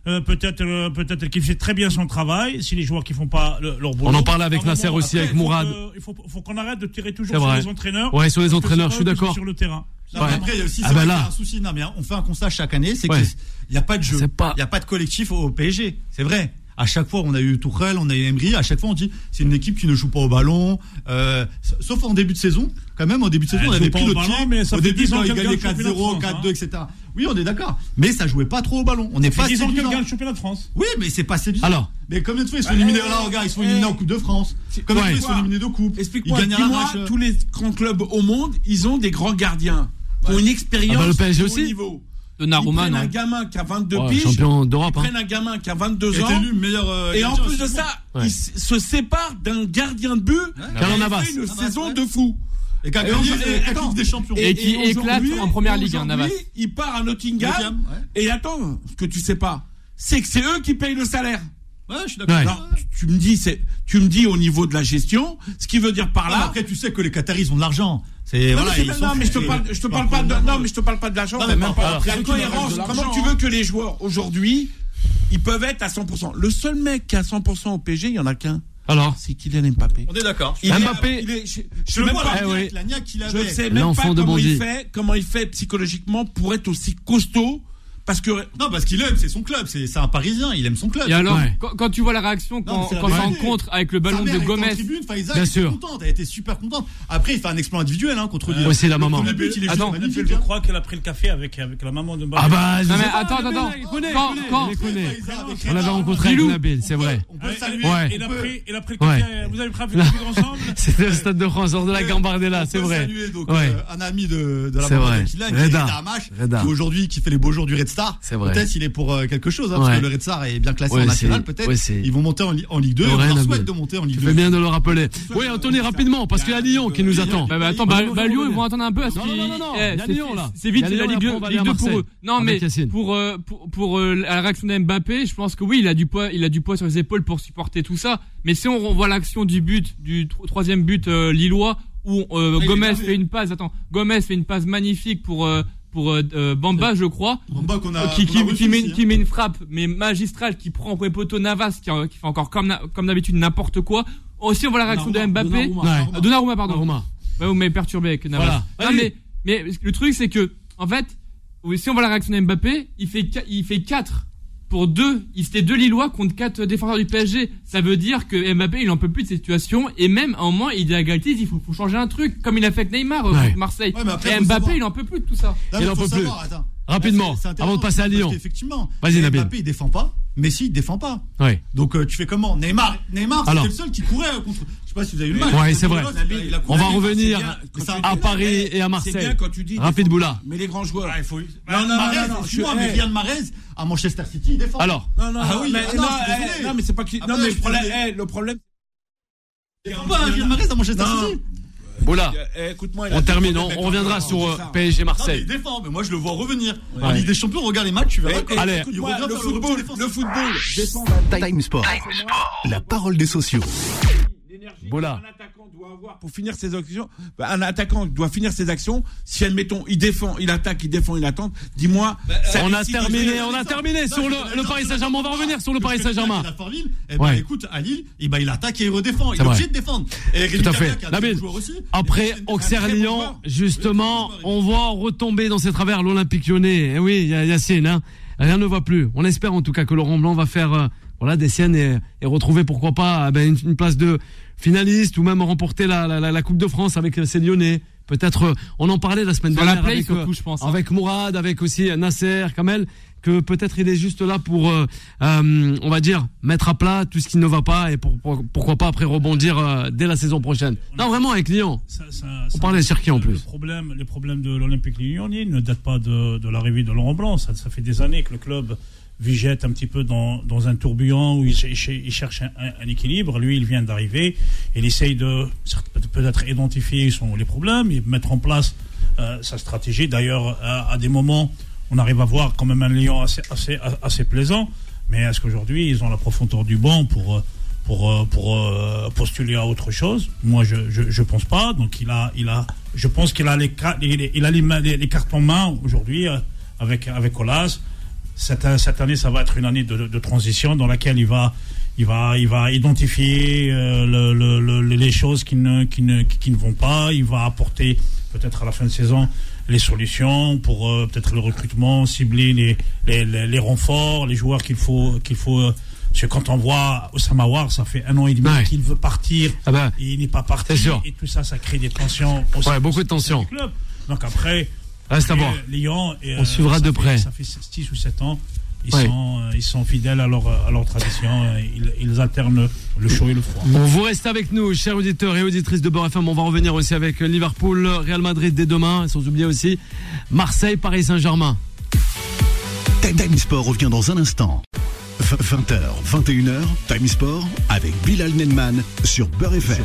Euh, peut-être euh, peut-être qu'il fait très bien son travail, si les joueurs qui font pas leur boulot. On en parle avec Nasser aussi, avec Mourad. Il faut, qu'on arrête de tirer toujours sur les entraîneurs. Ouais, sur les entraîneurs, je suis d'accord. Sur le terrain. Après, il y a aussi ah bah là. Un souci. Non, mais on fait un constat chaque année, c'est qu'il n'y a pas de jeu. Il pas... n'y a pas de collectif au PSG. C'est vrai. À chaque fois, on a eu Tourelle, on a eu Emery. À chaque fois, on dit c'est une équipe qui ne joue pas au ballon. Euh, sauf en début de saison. Quand même, en début de saison, Elle on avait pris le pied. Mais au début, quand il gagnait 4-0, 4-2, etc. Oui, on est d'accord. Mais ça jouait pas trop au ballon. On n'est pas. Ils ont le championnat de France. Oui, mais c'est passé séduisant. Alors. Mais combien de fois ils sont éliminés là, regarde, ils sont éliminés en Coupe de France. Combien de fois ils sont éliminés de coupe Explique-moi. Tous les grands clubs au monde, ils ont des grands gardiens. Ont une expérience de niveau. Donnarumma, ils prennent un gamin qui a 22 ouais, piges. Champion d'Europe. Ils prennent un gamin qui a 22 et ans. Élu meilleur, euh, et en plus de ça, ouais. ils se séparent d'un gardien de but ouais. qui a fait une saison de fou. Et qui a gagné la Ligue des Champions. Et, qui en première ligue, Navas. Il part à Nottingham. Et attends, ce que tu sais pas, c'est que c'est eux qui payent le salaire. Ouais, je suis d'accord. Tu, me dis, tu me dis au niveau de la gestion, ce qui veut dire par là. Après, tu sais que les Qataris ont de l'argent. C'est, non, voilà, mais, je te parle, te parle pas de, l'argent. Non, mais Comment tu veux que les joueurs aujourd'hui, ils peuvent être à 100%. Le seul mec qui est à 100% au PG, il y en a qu'un. Alors, c'est Kylian Mbappé. On est d'accord. Mbappé, je, le vois pas, eh la, ouais. qu'il avait. Je sais même pas comment il fait, comment il fait psychologiquement pour être aussi costaud parce que non, parce qu'il aime, c'est son club, c'est un Parisien, il aime son club. Et alors, ouais. quand, quand, tu vois la réaction quand, non, quand rencontre avec le ballon de Gomez, tribune, Isaac, bien sûr, contente, elle était super contente. Après, il fait un exploit individuel hein, contre. Euh, ouais, c'est la maman. Le but, il est attends, je crois hein. qu'elle a pris le café avec avec la maman de. Mbappé. Ah bah, ah, non, mais attends, attends, quand quand on l'avait rencontré avec Nabil, c'est vrai. On peut saluer. Et après, et après, vous avez pris un café ensemble. C'était le stade de France, de la euh, Gambardella, c'est vrai. Saluer donc euh, un ami de de la maman de Reda, qui aujourd'hui qui fait les beaux jours du Red Star. Peut-être il est pour euh, quelque chose, hein, parce que le Red Star est bien classé en national, peut-être. Ils vont monter en, Ligue 2, on leur souhaite de monter en Ligue 2. bien de le rappeler. Oui, Anthony, rapidement, parce qu'il y a Lyon qui nous attend. Bah, bah attends, bah, bah ils vont attendre un peu à ce qu'il. Non, non, non, eh, c'est, Lyon. C'est vite la Ligue 2, pour eux. Non, mais euh, pour, pour, la réaction de Mbappé, je pense que oui, il a du poids, il a du poids sur les épaules pour supporter tout ça. Mais si on revoit l'action du but, du troisième but euh, lillois, où Gomez fait une passe, attends, Gomez fait une passe magnifique pour pour euh, euh, Bamba, je crois, Bamba qu'on a- qui, qu'on qui, a reçu qui met, aussi, hein. qui met une frappe, mais magistrale, qui prend au premier poteau Navas, qui, euh, qui fait encore comme, d'habitude n'importe quoi. Aussi, on voit la réaction de Mbappé. Donnarumma. Ouais. Donnarumma, pardon. Donnarumma. Ouais, vous m'avez perturbé avec Navas. Voilà. Non, mais, mais le truc, c'est que, en fait, si on voit la réaction de Mbappé, il fait, il fait 4 pour deux, il c'était deux Lillois contre quatre défenseurs du PSG. Ça veut dire que Mbappé, il en peut plus de cette situation. Et même, à un moment, il dit à Galtier, il faut, faut changer un truc, comme il a fait avec Neymar euh, Ouais. Marseille. Ouais, après, et Mbappé, savoir. il en peut plus de tout ça. Non, Il en faut peut plus. attends. Rapidement, c'est- c'est avant de passer à Lyon. qu'effectivement, Vas-y, Nabil. Mbappé, il défend pas. Messi, il défend pas. Ouais. Donc euh, tu fais comment Neymar, Neymar, c'était le seul qui courait euh, contre. Je sais pas si vous avez vu le match. Ouais, c'est vrai. On va revenir bien, à Paris et à C'est Marseille. bien quand tu dis. Rapide Boula. Mais les grands joueurs. Ah, il faut. Non, non, non, Mahrez, non, non, excuse-moi, je- mais eh. Riyad Mahrez à Manchester City, il défend. Alors, Non, non, Ah non, oui, mais, ah non, non, eh, non, mais c'est pas qui. Non, mais le problème, eh, le problème. pas Riyad Mahrez à Manchester. City. Boula, Eh, Écoute-moi. a on termine, on, reviendra sur euh. PSG Non, mais Marseille. il défend, mais moi je le vois revenir. En Ouais. Ligue des Champions, regarde les matchs, tu verras. Eh, eh, Allez. il écoute-moi, revient le football, le Time Sport. La parole des sociaux. attaquant doit avoir pour finir ses actions. Bah, un attaquant doit finir ses actions. Si admettons, il défend, il attaque, il défend, il attend. Dis-moi. ça On a terminé, on a terminé sur le, le Paris Saint-Germain. On va revenir sur le Paris Saint-Germain. Eh ben, Ouais. écoute, à Lille, eh ben, il attaque et il redéfend. Il est obligé de défendre. Et Tout à fait. aussi. Après Et puis, Auxerre très bon Lyon, joueur. justement, on va retomber dans ses travers l'Olympique lyonnais. Eh oui, Ya- Yacine, hein, rien ne va plus. On espère en tout cas que Laurent Blanc va faire euh, voilà, des siennes et, et retrouver pourquoi pas eh ben, une, une place de finaliste ou même remporter la, la, la- la Coupe de France avec euh, ces Lyonnais. Peut-être, euh, on en parlait la semaine Sur dernière play, avec, surtout, euh, je pense, hein. avec Mourad, avec aussi Nasser, Kamel, que peut-être il est juste là pour, euh, euh, on va dire, mettre à plat tout ce qui ne va pas et pour, pour- pourquoi pas après rebondir euh, dès la saison prochaine. Non, vraiment avec Lyon. Ça- ça- On parlait de Cherki en le plus. problème, les problèmes de l'Olympique lyonnais ne datent pas de, de l'arrivée de Laurent Blanc. Ça, ça fait des années que le club vigette un petit peu dans, dans un tourbillon où il, ch- il cherche un, équilibre. Lui, il vient d'arriver. Il essaye de peut-être identifier son, les problèmes et mettre en place euh, sa stratégie. D'ailleurs, à, des moments, on arrive à voir quand même un Lyon assez, assez, assez plaisant. Mais est-ce qu'aujourd'hui, ils ont la profondeur du banc pour, pour, pour euh, postuler à autre chose? Moi, je, je, je pense pas. Donc, il a, il a, je pense qu'il a les, il, a les, les, les cartes en main aujourd'hui euh, avec, avec Olas. Cette, cette année, ça va être une année de, de transition dans laquelle il va, il va, il va identifier euh, le- le- le- les choses qui ne, qui, ne, qui ne vont pas. Il va apporter peut-être à la fin de saison les solutions pour euh, peut-être le recrutement, cibler les, les, les, les renforts, les joueurs qu'il faut, qu'il faut. euh, parce que quand on voit Osama War, ça fait un an et demi Ouais. qu'il veut partir, Ah ben, et il n'est pas parti. Et tout ça, ça crée des tensions. au sein- Ouais, beaucoup de tensions. club. Donc après, Reste à voir. euh, Lyon, On suivra ça de fait- près. Ça fait 6 ou 7 ans. Ils, Ouais. sont, euh, ils sont fidèles à leur, à leur tradition. euh, Ils, ils alternent le chaud et le froid. Bon, vous restez avec nous, chers auditeurs et auditrices de Beurre FM. On va revenir aussi avec Liverpool, Real Madrid dès demain, sans oublier aussi Marseille, Paris Saint-Germain. Time Sport revient dans un instant. 20h, 21h, Time Sport avec Bilal Nenman sur Beurre FM.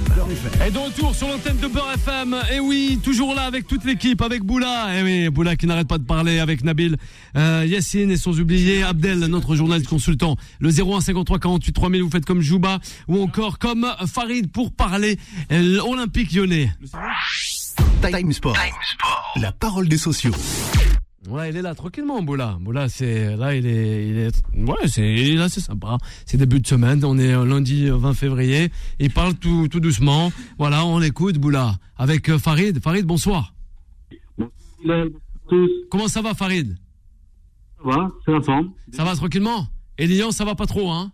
Et de retour sur l'antenne de Beurre FM. Et oui, toujours là avec toute l'équipe, avec Boula. Et oui, Boula qui n'arrête pas de parler avec Nabil, euh, Yacine et sans oublier Abdel, notre journaliste consultant. Le 01 53 48 3000, vous faites comme Jouba ou encore comme Farid pour parler euh, Olympique lyonnais. Time Sport. La parole des sociaux. Ouais, il est là tranquillement, Boula. Boula, c'est là, il est, il est, ouais, c'est, il est là, c'est sympa. C'est début de semaine, on est lundi euh, 20 février. Il parle tout, tout doucement. Voilà, on l'écoute, Boula, avec euh, Farid. Farid, bonsoir. tous, Comment ça va, Farid? Ça va, c'est la forme. Ça va tranquillement? Et Lyon, ça va pas trop, hein?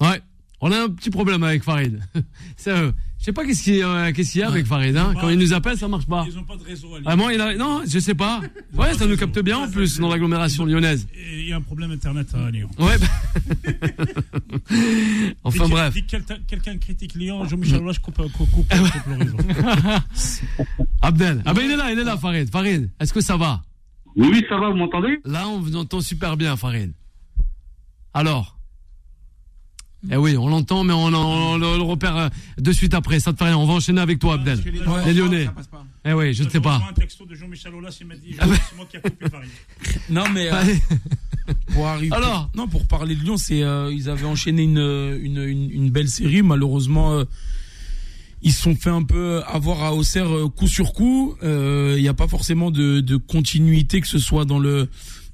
Ouais. On a un petit problème avec Farid. C'est, je sais pas qu'est-ce qu'il euh, qu'est-ce qu'il y a avec Farid. Hein. Quand il nous appelle, ça marche pas. Ils n'ont pas de réseau à Lyon. Vraiment, il a. Non, je sais pas. Ouais, ça nous capte bien en plus dans l'agglomération lyonnaise. Il y a un problème Internet à Lyon. Ouais. bah- enfin Dès bref. Que quelqu'un critique Lyon, Jean-Michel Aulas, je coupe, coupe, coupe, Ah coupe le réseau. Abdel. Ah ben il est là, il est là, Farid. Farid, est-ce que ça va? Oui, oui, ça va, vous m'entendez? Là, on vous entend super bien, Farid. Alors Eh oui, on l'entend, mais on, on- on le repère euh, de suite après. Ça te fait rien. On va enchaîner avec toi, Abdel. Ouais. Les Lyonnais. Eh oui, je ne sais pas. un texto de Jean-Michel Aulas, il m'a dit Ah ben- c'est moi qui a coupé Paris. Non, mais euh, Allez. pour arriver. Alors Non, pour parler de Lyon, c'est euh, ils avaient enchaîné une, une, une, une belle série. Malheureusement, euh, ils se sont fait un peu avoir à Auxerre euh, coup sur coup. Euh, Il n'y a pas forcément de, de continuité, que ce soit dans le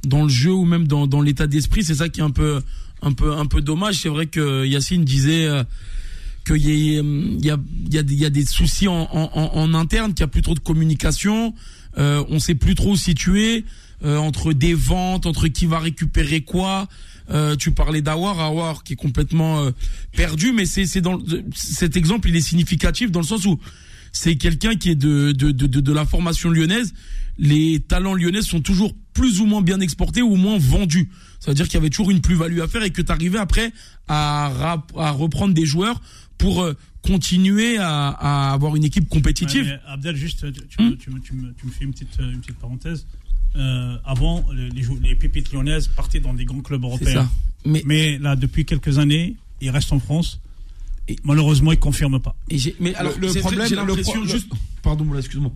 dans le jeu ou même dans, dans l'état d'esprit. C'est ça qui est un peu un peu un peu dommage. C'est vrai que Yacine disait. euh, qu'il y, a- il y, a, y, a y a des soucis en, en, en, interne, qu'il y a plus trop de communication, euh, on sait plus trop où situer. euh, entre des ventes, entre qui va récupérer quoi. Euh, tu parlais d'Awar, Awar qui est complètement euh, perdu, mais c'est dans cet exemple il est significatif dans le sens où c'est quelqu'un qui est de de, de de de la formation lyonnaise. Les talents lyonnais sont toujours plus ou moins bien exportés ou moins vendus. Ça veut dire qu'il y avait toujours une plus-value à faire et que tu arrivais après à, reprendre des joueurs pour euh, continuer à, à avoir une équipe compétitive. Ouais, mais Abdel, juste, tu, tu me- tu me, tu me- tu me fais une petite, une petite parenthèse. Euh, avant, les, pépites lyonnaises partaient dans des grands clubs européens. ça. Mais- là, depuis quelques années, ils restent en France. Et malheureusement, ils ne confirment pas. Et mais alors, le problème, j'ai le l'impression pro- juste. Pardon, excuse-moi.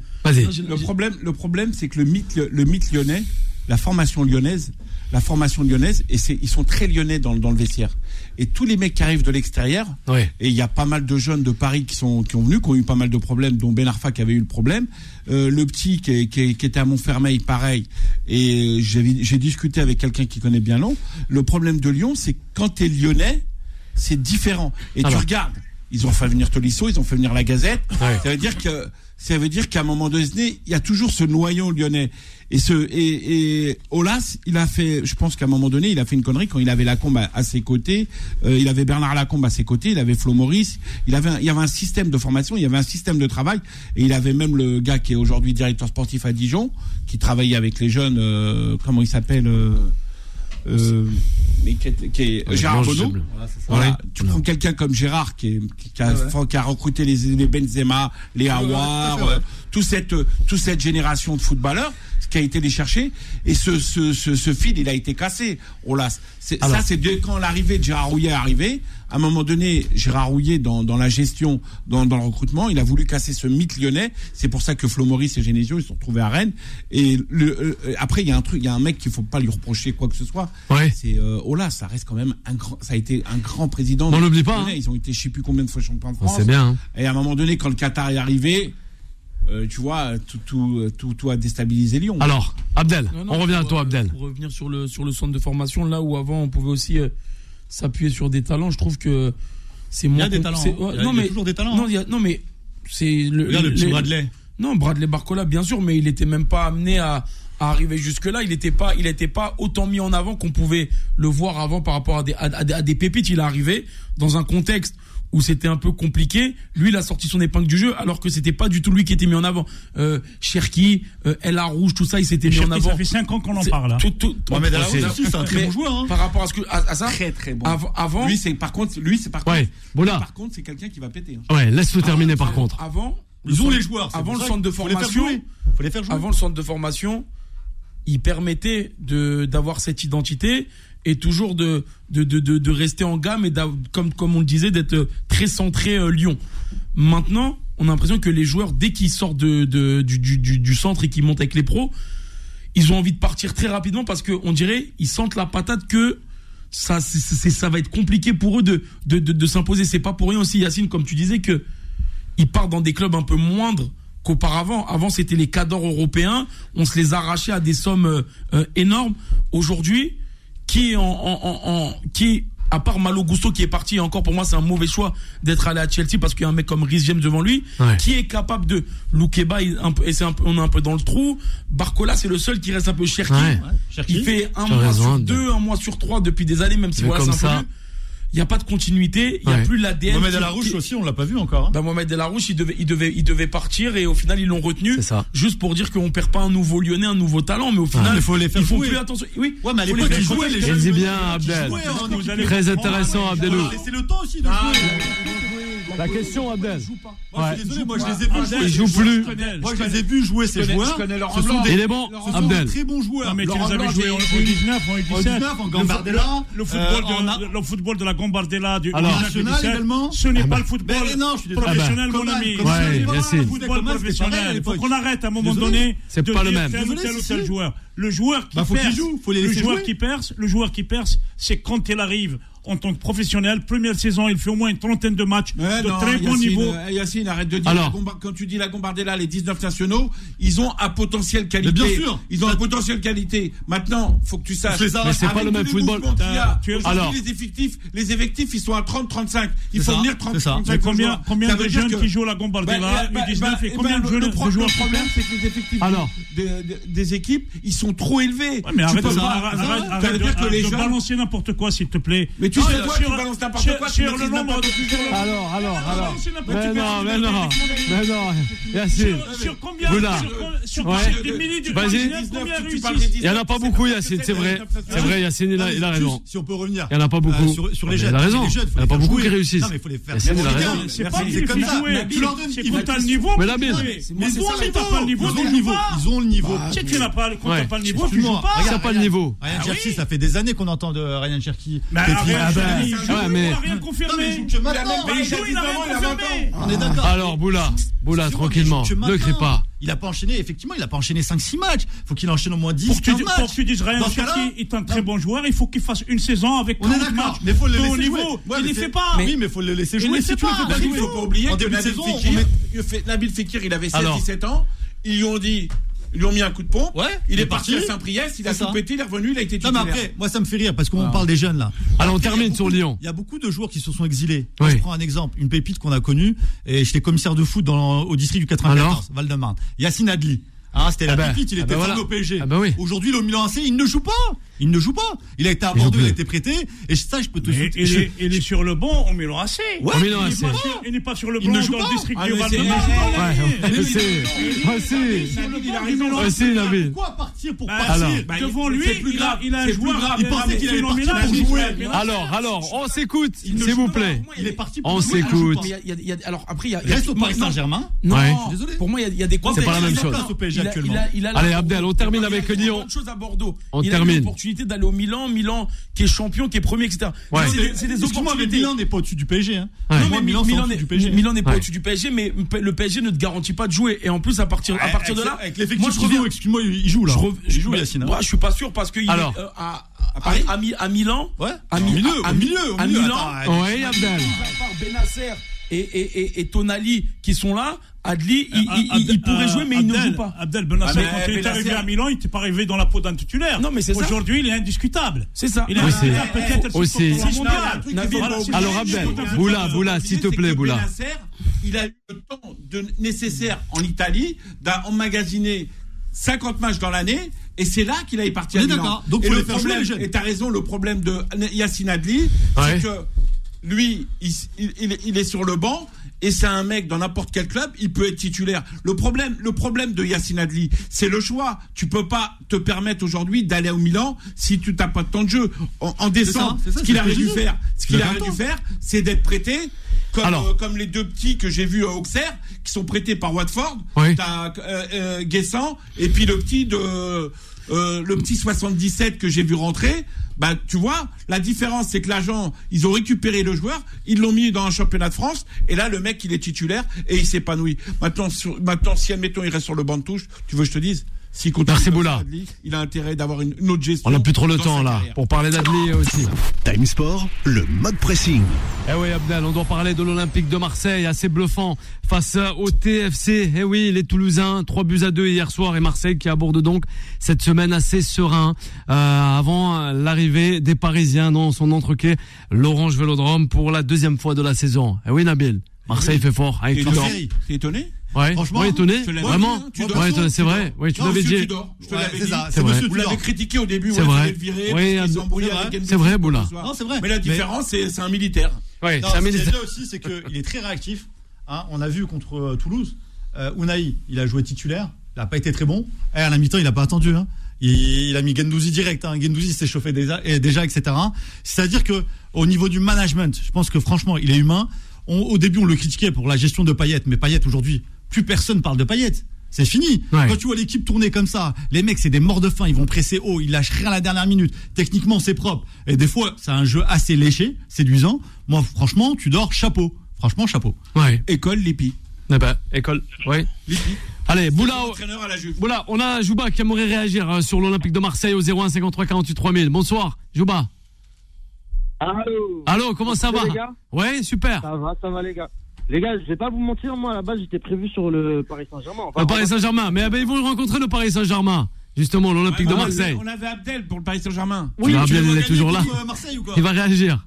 Le problème, le problème, c'est que le mythe, le mythe lyonnais, la formation lyonnaise, la formation lyonnaise, et c'est, ils sont très lyonnais dans, le- dans le vestiaire. Et tous les mecs qui arrivent de l'extérieur, et il y a pas mal de jeunes de Paris qui sont qui ont venu, qui ont eu pas mal de problèmes, dont Ben Arfa qui avait eu le problème. Euh, le petit qui, est- qui, est- qui était à Montfermeil, pareil. Et j'ai discuté avec quelqu'un qui connaît bien Lyon. Le problème de Lyon, c'est quand t'es lyonnais, c'est différent. Et tu Alors. regardes, ils ont fait venir Tolisso, ils ont fait venir la Gazette. Ouais. Ça veut dire que ça veut dire qu'à un moment donné, il y a toujours ce noyau lyonnais. Et ce et, et Olas, il a fait, je pense qu'à un moment donné, il a fait une connerie quand il avait Lacombe à, à ses côtés. Euh, il avait Bernard Lacombe à ses côtés, il avait Flo Maurice. Il avait, un- il y avait un système de formation, il y avait un système de travail, et il avait même le gars qui est aujourd'hui directeur sportif à Dijon, qui travaillait avec les jeunes. euh, comment il s'appelle euh, euh, mais qui est, qui est Ouais, Gérard Bonneau. Voilà. Ouais. Tu prends quelqu'un comme Gérard qui, est, qui, a, qui a recruté les, les Benzema, les Awar, euh, tout cette toute cette génération de footballeurs qui a été les chercher et ce ce ce, ce fil il a été cassé. Oh c'est- Alors. ça c'est dès quand l'arrivée de Gérard Rouillet est arrivé. À un moment donné, Gérard Rouillet dans, dans la gestion, dans, dans le recrutement, il a voulu casser ce mythe lyonnais. C'est pour ça que Flo Maurice et Genesio ils se sont retrouvés à Rennes. Et le, euh, après il y a un truc, il y a un mec qu'il faut pas lui reprocher quoi que ce soit. Ouais. C'est euh, Ola, ça reste quand même un grand, ça a été un grand président. On de- l'oublie pas, hein. Ils ont été je sais plus combien de fois champions de On France. sait bien. hein. Et à un moment donné, quand le Qatar est arrivé, euh, tu vois, tout, tout, tout, tout a déstabilisé Lyon. Alors, Abdel, Non, non, on revient à toi, euh, Abdel. Pour revenir sur le, sur le centre de formation, là où avant on pouvait aussi euh, s'appuyer sur des talents, je trouve que c'est moins. y a des talents, hein. ouais, Il y a- non, il y a mais, toujours des talents, Non, hein. il y a- non, mais c'est le. Regarde le petit les- Bradley. Non, Bradley Barcola, bien sûr, mais il était même pas amené à, à arriver jusque-là. Il n'était pas, il était pas autant mis en avant qu'on pouvait le voir avant par rapport à des, à, à des pépites. Il est arrivé dans un contexte où c'était un peu compliqué. Lui, il a sorti son épingle du jeu, alors que c'était pas du tout lui qui était mis en avant. Euh, Cherki, euh, El Rouge, tout ça, il s'était mis en avant. ça fait 5 ans qu'on en C'est- parle. hein. tout- tout- Mohamed El c'est- un très mais bon joueur. hein. Par rapport à ce que, à, à ça, Très très bon. avant, avant, Lui, c'est par contre, lui, c'est par Ouais, contre. voilà. lui, Par contre, c'est quelqu'un qui va péter. hein. Ouais, laisse-le terminer par contre. avant, Ils ont les joueurs. avant le centre de formation, jouer. Faut les faire jouer. avant le centre de formation, il permettait de d'avoir cette identité et toujours de de, de, de, rester en gamme et comme comme on le disait d'être euh, très centré euh, Lyon. Maintenant, on a l'impression que les joueurs dès qu'ils sortent de, de du, du, du, centre et qu'ils montent avec les pros, ils ont envie de partir très rapidement parce que on dirait ils sentent la patate que ça c'est- ça va être compliqué pour eux de de, de, de s'imposer. C'est pas pour rien aussi Yacine comme tu disais que ils partent dans des clubs un peu moindres qu'auparavant. Avant, c'était les cadors européens. On se les arrachait à des sommes euh, énormes. Aujourd'hui, qui en, en, en, en- qui à part Malo Gusto qui est parti, et encore pour moi c'est un mauvais choix d'être allé à Chelsea parce qu'il y a un mec comme Rhys James devant lui, Ouais. qui est capable de Loukeba, il- un peu- et c'est un peu, on est un peu dans le trou. Barcola c'est le seul qui reste un peu cherki. Ouais. Il fait un mois raison, sur deux, un mois sur trois depuis des années, même si voilà c'est un ça. peu Il n'y a pas de continuité, il n'y a Ouais. plus l'ADN. Mohamed qui- El Arouche qui- aussi, on l'a pas vu encore. hein. bah, Mohamed Delarouche, il devait, il devait, il devait partir et au final ils l'ont retenu. C'est ça. Juste pour dire qu'on perd pas un nouveau Lyonnais, un nouveau talent, mais au final mais faut les faire ils font jouer. plus attention. Oui. Ouais, mais à l'époque, ils jouaient les Il jeunes. bien, Ils Abdel. jouaient, hein, Très intéressant, ouais. Abdelou. Laissez le temps aussi de Ah, jouer. La question, Abdel. Moi, je suis désolé, moi, je les ai vus jouer. Il ces joue joueurs. plus. Je connais, Moi, je les ai vus jouer, ces joueurs. je connais Laurent Ce sont Blanc. des- Il est bon, ce sont de Abdel. très bons joueurs. Non, mais tu les avais joués en j'ai- 19, en 17. En 19, en Gambardella. Le football, euh, de, en a- le football de la Gambardella du Alors. National 17, également. Ce n'est Ah pas bah. le football Mais non, je professionnel, Ah bah. mon ami. C'est. Le football professionnel. Il faut qu'on arrête à un moment donné C'est de pas le dire même. tel ou tel ou tel joueur. Le joueur qui Bah, perce, le joueur qui perce, le joueur qui perce, c'est quand il arrive en tant que professionnel. Première saison, il fait au moins une trentaine de matchs de très Yassine, bon niveau. Euh, Yacine, arrête de dire. Quand tu dis la Gombardella, les 19 nationaux, ils ont un potentiel qualité. bien sûr. Ils ont un potentiel qualité. Maintenant, faut que tu saches. C'est c'est pas le même football. Euh, A, Alors, les effectifs, les effectifs, ils sont à 30-35. Il faut ça, venir 30-35. Combien, combien de jeunes qui jouent la bah, Gombardella bah, bah, bah, combien de jeunes Le problème, c'est que les effectifs des équipes, ils sont trop élevés. Mais arrête de balancer n'importe quoi, s'il te plaît tu sais toi, tu balances n'importe quoi, sur le nombre de plusieurs Alors, alors, ah, alors. Mais non, mais non, mais non, Yacine. Sur combien Sur des milliers de Vas-y, il n'y en a pas beaucoup, Yacine, c'est vrai. C'est vrai, Yacine, il a raison. Si on peut revenir. Il n'y en a pas euh, beaucoup. Sur les jeunes. Il a raison. Il n'y en a pas beaucoup qui réussissent. Non, mais il faut les faire. Yacine, il a. C'est comme ça. Tu leur donnes, ils t'as le niveau. Mais la bille. Mais ils ont pas le niveau. Ils ont le niveau. Ils ont le niveau. Tu sais, tu n'as pas. Quand t'as pas le niveau, tu joues pas. T'as pas le niveau. Ryan Cherky, ça fait des années qu'on entend de Ryan Cherky. Mais ah bah, ouais, mais... rien confirmé. Il joue, il. On est d'accord. Alors, Boula, Boula, tranquillement, ne crie. Il a pas enchaîné, effectivement, il a pas enchaîné 5-6 matchs. Il Faut qu'il enchaîne au moins 10 pour matchs. Pour que tu dises rien, Cherki est un très bon joueur. Il faut qu'il fasse une saison avec 30 matchs. Mais faut le laisser niveau, jouer. il ne fait pas. Oui, mais faut le laisser jouer. Il ne pas. Il faut pas oublier que Nabil Fekir, il avait 16-17 ans. Ils lui ont dit, ils lui ont mis un coup de pompe. Ouais, il, il est, parti, parti à Saint-Priest, il a tout pété, il est revenu, il a été titulaire. Non, mais après, moi ça me fait rire parce qu'on parle des jeunes là. Ah, alors on termine sur Lyon. Il y a beaucoup de joueurs qui se sont exilés. Je prends un exemple, une pépite qu'on a connue et j'étais commissaire de foot dans, au district du 94, Val-de-Marne. Yacine Adli. Ah, c'était la ah il était ah bah au PSG. Ah bah oui. Aujourd'hui, le Milan AC, il ne joue pas. Il ne joue pas. Il a été à Bordeaux, il a été prêté. Et ça, je peux te dire. Il, est, il est sur le banc au Milan AC. Ouais, il, Milan AC. Il n'est pas, sur le banc dans pas. le district ah, du Val de pour bah, partir alors, devant lui. Plus grave, il a, un joueur. Grave, il pensait qu'il allait partir pour jouer. Alors, alors, on s'écoute, s'il vous plaît. Il est parti. On s'écoute. Alors après, il y a reste au Paris Saint-Germain. Non, désolé. Pour moi, il y a des. C'est pas la même chose. Allez, Abdel, on termine avec Lyon. Chose à Bordeaux. On il termine. a l'opportunité d'aller au Milan, Milan qui est champion, qui est premier, etc. C'est des opportunités. Milan n'est pas au-dessus du PSG. Hein. Non, mais Milan, Milan n'est pas au-dessus du PSG, mais le PSG ne te garantit pas de jouer. Et en plus, à partir, à partir de là, moi, je reviens. Excuse-moi, il joue là il joue Yacine. Hein. Moi, je suis pas sûr parce qu'il Alors. est euh, à, à, ah à, à, Milan. Ouais. À, milieu, à, milieu, à Milan. Ouais, Abdel. Benasser et, et, et, et Tonali qui sont là. Adli, il, pourrait euh, jouer, mais Abdel, il ne joue pas. Abdel Benassé, ah, quand il ben est arrivé à Milan, il n'était pas arrivé dans la peau d'un titulaire. Non, mais c'est Aujourd'hui, il est indiscutable. C'est ça. Il est peut-être Alors, Abdel, Boula, Boula, s'il te plaît, Boula. Ben il a eu le temps nécessaire en Italie d'emmagasiner 50 matchs dans l'année. Et c'est là qu'il est parti à Milan. Donc et le problème, jouer et t'as raison, le problème de Yacine Adli, c'est que lui, il, est sur le banc et c'est un mec dans n'importe quel club, il peut être titulaire. Le problème, le problème de Yacine Adli, c'est le choix. Tu peux pas te permettre aujourd'hui d'aller au Milan si tu n'as pas de temps de jeu. En, en décembre, ce qu'il aurait dû faire, ce qu'il aurait dû faire, c'est d'être prêté euh, comme, les deux petits que j'ai vus à Auxerre, qui sont prêtés par Watford, oui. t'as euh, euh et puis le petit de euh, le petit 77 que j'ai vu rentrer, bah, tu vois, la différence, c'est que l'agent, ils ont récupéré le joueur, ils l'ont mis dans un championnat de France, et là, le mec, il est titulaire et il s'épanouit. Maintenant, sur, maintenant si, admettons, il reste sur le banc de touche, tu veux que je te dise? S'il il a intérêt d'avoir une, autre gestion. On n'a plus trop le temps là pour parler d'Adli aussi. Time Sport, le mode pressing. Eh oui Abdel, on doit parler de l'Olympique de Marseille, assez bluffant face au TFC. Eh oui, les Toulousains, 3 buts à 2 hier soir et Marseille qui aborde donc cette semaine assez serein euh, avant l'arrivée des Parisiens dans son entrequet l'Orange Vélodrome pour la deuxième fois de la saison. Eh oui Nabil, Marseille fait fort hein, avec T'es étonné Franchement, ouais, étonné. Vraiment. Ouais, c'est vrai. Tu l'avais dit. C'est vrai. Vous l'avez critiqué au début. C'est vrai. C'est vrai, Boula. Non, c'est vrai. Mais la différence, c'est un militaire. Ouais. C'est un militaire. Ce aussi, c'est qu'il est très réactif. Hein. On a vu contre euh, Toulouse, euh, Unai, il a joué titulaire. Il n'a pas été très bon. Eh, à la mi-temps, il n'a pas attendu. Hein. Il, a mis Gendouzi direct. Hein. Gendouzi s'est chauffé déjà, déjà etc. C'est-à-dire que au niveau du management, je pense que franchement, il est humain. Au début, on le critiquait pour la gestion de Payet, mais Payet aujourd'hui, plus personne parle de paillettes. C'est fini. Quand tu vois l'équipe tourner comme ça, les mecs, c'est des morts de faim. Ils vont presser haut, ils lâchent rien à la dernière minute. Techniquement, c'est propre. Et des fois, c'est un jeu assez léché, séduisant. Moi, franchement, tu dors chapeau. Franchement, chapeau. École, Lipi. Eh ben, école, ouais. Allez, Boula, Boula, on a Jouba qui aimerait réagir hein, sur l'Olympique de Marseille au 01 53 48 3000. Bonsoir, Jouba. Allô. Allô, comment ça, ça va Ouais, super. Ça va, ça va les gars. Les gars, je vais pas vous mentir, moi à la base j'étais prévu sur le Paris Saint-Germain. Enfin, Le Paris Saint-Germain. Mais ah ben, ils vont rencontrer le Paris Saint-Germain. Justement, l'Olympique de Marseille. On avait Abdel pour le Paris Saint-Germain. Oui, Tu Abdel, il est toujours là. contre, Marseille ou quoi Il va réagir.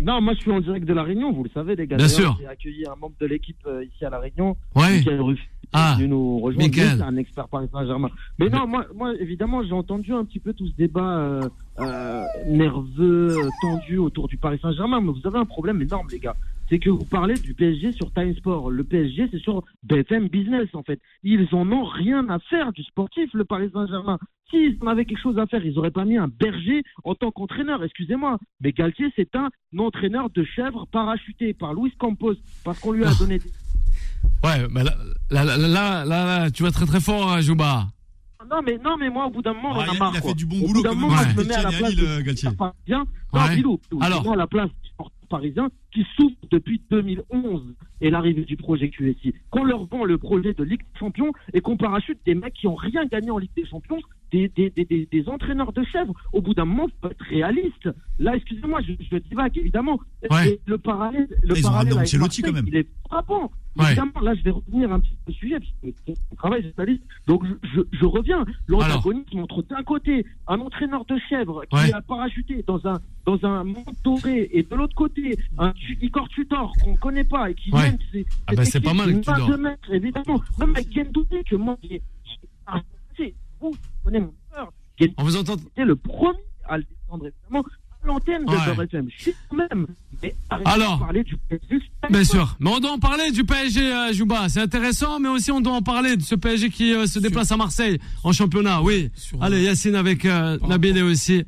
Non, moi je suis en direct de la Réunion, vous le savez les gars. Bien sûr. J'ai accueilli un membre de l'équipe euh, ici à la Réunion. Ouais. Michael Ruff. Ah, venu nous rejoindre. Michael. Un expert Paris Saint-Germain. Mais non, moi, moi évidemment, j'ai entendu un petit peu tout ce débat euh, euh, nerveux, tendu autour du Paris Saint-Germain. Mais vous avez un problème énorme, les gars. C'est que vous parlez du PSG sur Time Sport. Le PSG, c'est sur BFM Business, en fait. Ils en ont rien à faire du sportif, le Paris Saint-Germain. S'ils en avaient quelque chose à faire, ils n'auraient pas mis un berger en tant qu'entraîneur, excusez-moi. Mais Galtier, c'est un entraîneur de chèvre parachuté par Luis Campos, parce qu'on lui a donné des Ouais, mais là, là, là, là, là, là, tu vas très très fort, hein, Jouba. Non mais non mais moi au bout d'un moment Ouais, j'en ai il a- marre. il a quoi. fait du bon Au boulot bout d'un quand moment, même. je me mets à la place Halil, des euh, Galtier. supporters parisiens. Non, Ouais. Bilou, Bilou, Alors. je me mets à la place parisiens qui souffrent depuis 2011 et l'arrivée du projet QSI. Qu'on leur vend le projet de Ligue des Champions et qu'on parachute des mecs qui ont rien gagné en Ligue des Champions, des, des, des, des, entraîneurs de chèvres. Au bout d'un moment, faut être réaliste. Là, excusez-moi, je, je divague évidemment. Ouais. Le parallèle, le Ils parallèle avec Marseille, quand même. il est frappant. Ouais. Évidemment, là, je vais revenir un petit peu au sujet, parce que c'est mon travail de journaliste. Donc, je, je, reviens. L'antagonisme entre d'un côté un entraîneur de chèvre qui Ouais. a parachuté dans un, dans un monde doré, et de l'autre côté, un Igor Tudor qu'on connaît pas et qui mène ses, Ah bah, c'est pas mal, Tudor. évidemment. Même avec Gendouzi, que moi, j'ai, vous connaissez mon peur. On vous entend. C'était le premier à le descendre, évidemment, à l'antenne de Ouais. Beurre FM. Je suis même. Mais arrêtez Alors. de parler du PSG. Bien sûr. Mais on doit en parler du PSG, euh, Jouba. C'est intéressant, mais aussi on doit en parler de ce PSG qui euh, se déplace à Marseille en championnat. Oui. Sur- Allez, Yacine avec euh, Nabil aussi.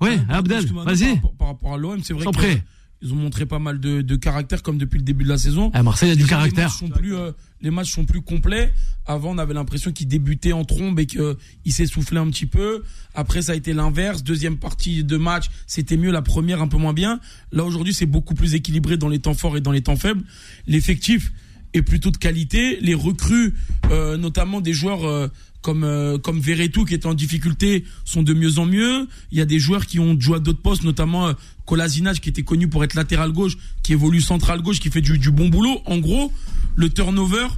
Oui, Abdel, Justement, non, vas-y. Par, rapport- par rapport à l'OM, c'est vrai Sans que prêt. Ils ont montré pas mal de, de caractère comme depuis le début de la saison. À Marseille, il y a du caractère. Les matchs sont plus, euh, les matchs sont plus complets. Avant, on avait l'impression qu'il débutait en trombe et qu'il s'essoufflait un petit peu. Après, ça a été l'inverse. Deuxième partie de match, c'était mieux. La première, un peu moins bien. Là, aujourd'hui, c'est beaucoup plus équilibré dans les temps forts et dans les temps faibles. L'effectif est plutôt de qualité. Les recrues, euh, notamment des joueurs euh, comme euh, comme Verretou qui est en difficulté, sont de mieux en mieux. Il y a des joueurs qui ont joué à d'autres postes, notamment euh, Kolasinac qui était connu pour être latéral gauche, qui évolue central gauche, qui fait du, du bon boulot. En gros, le turnover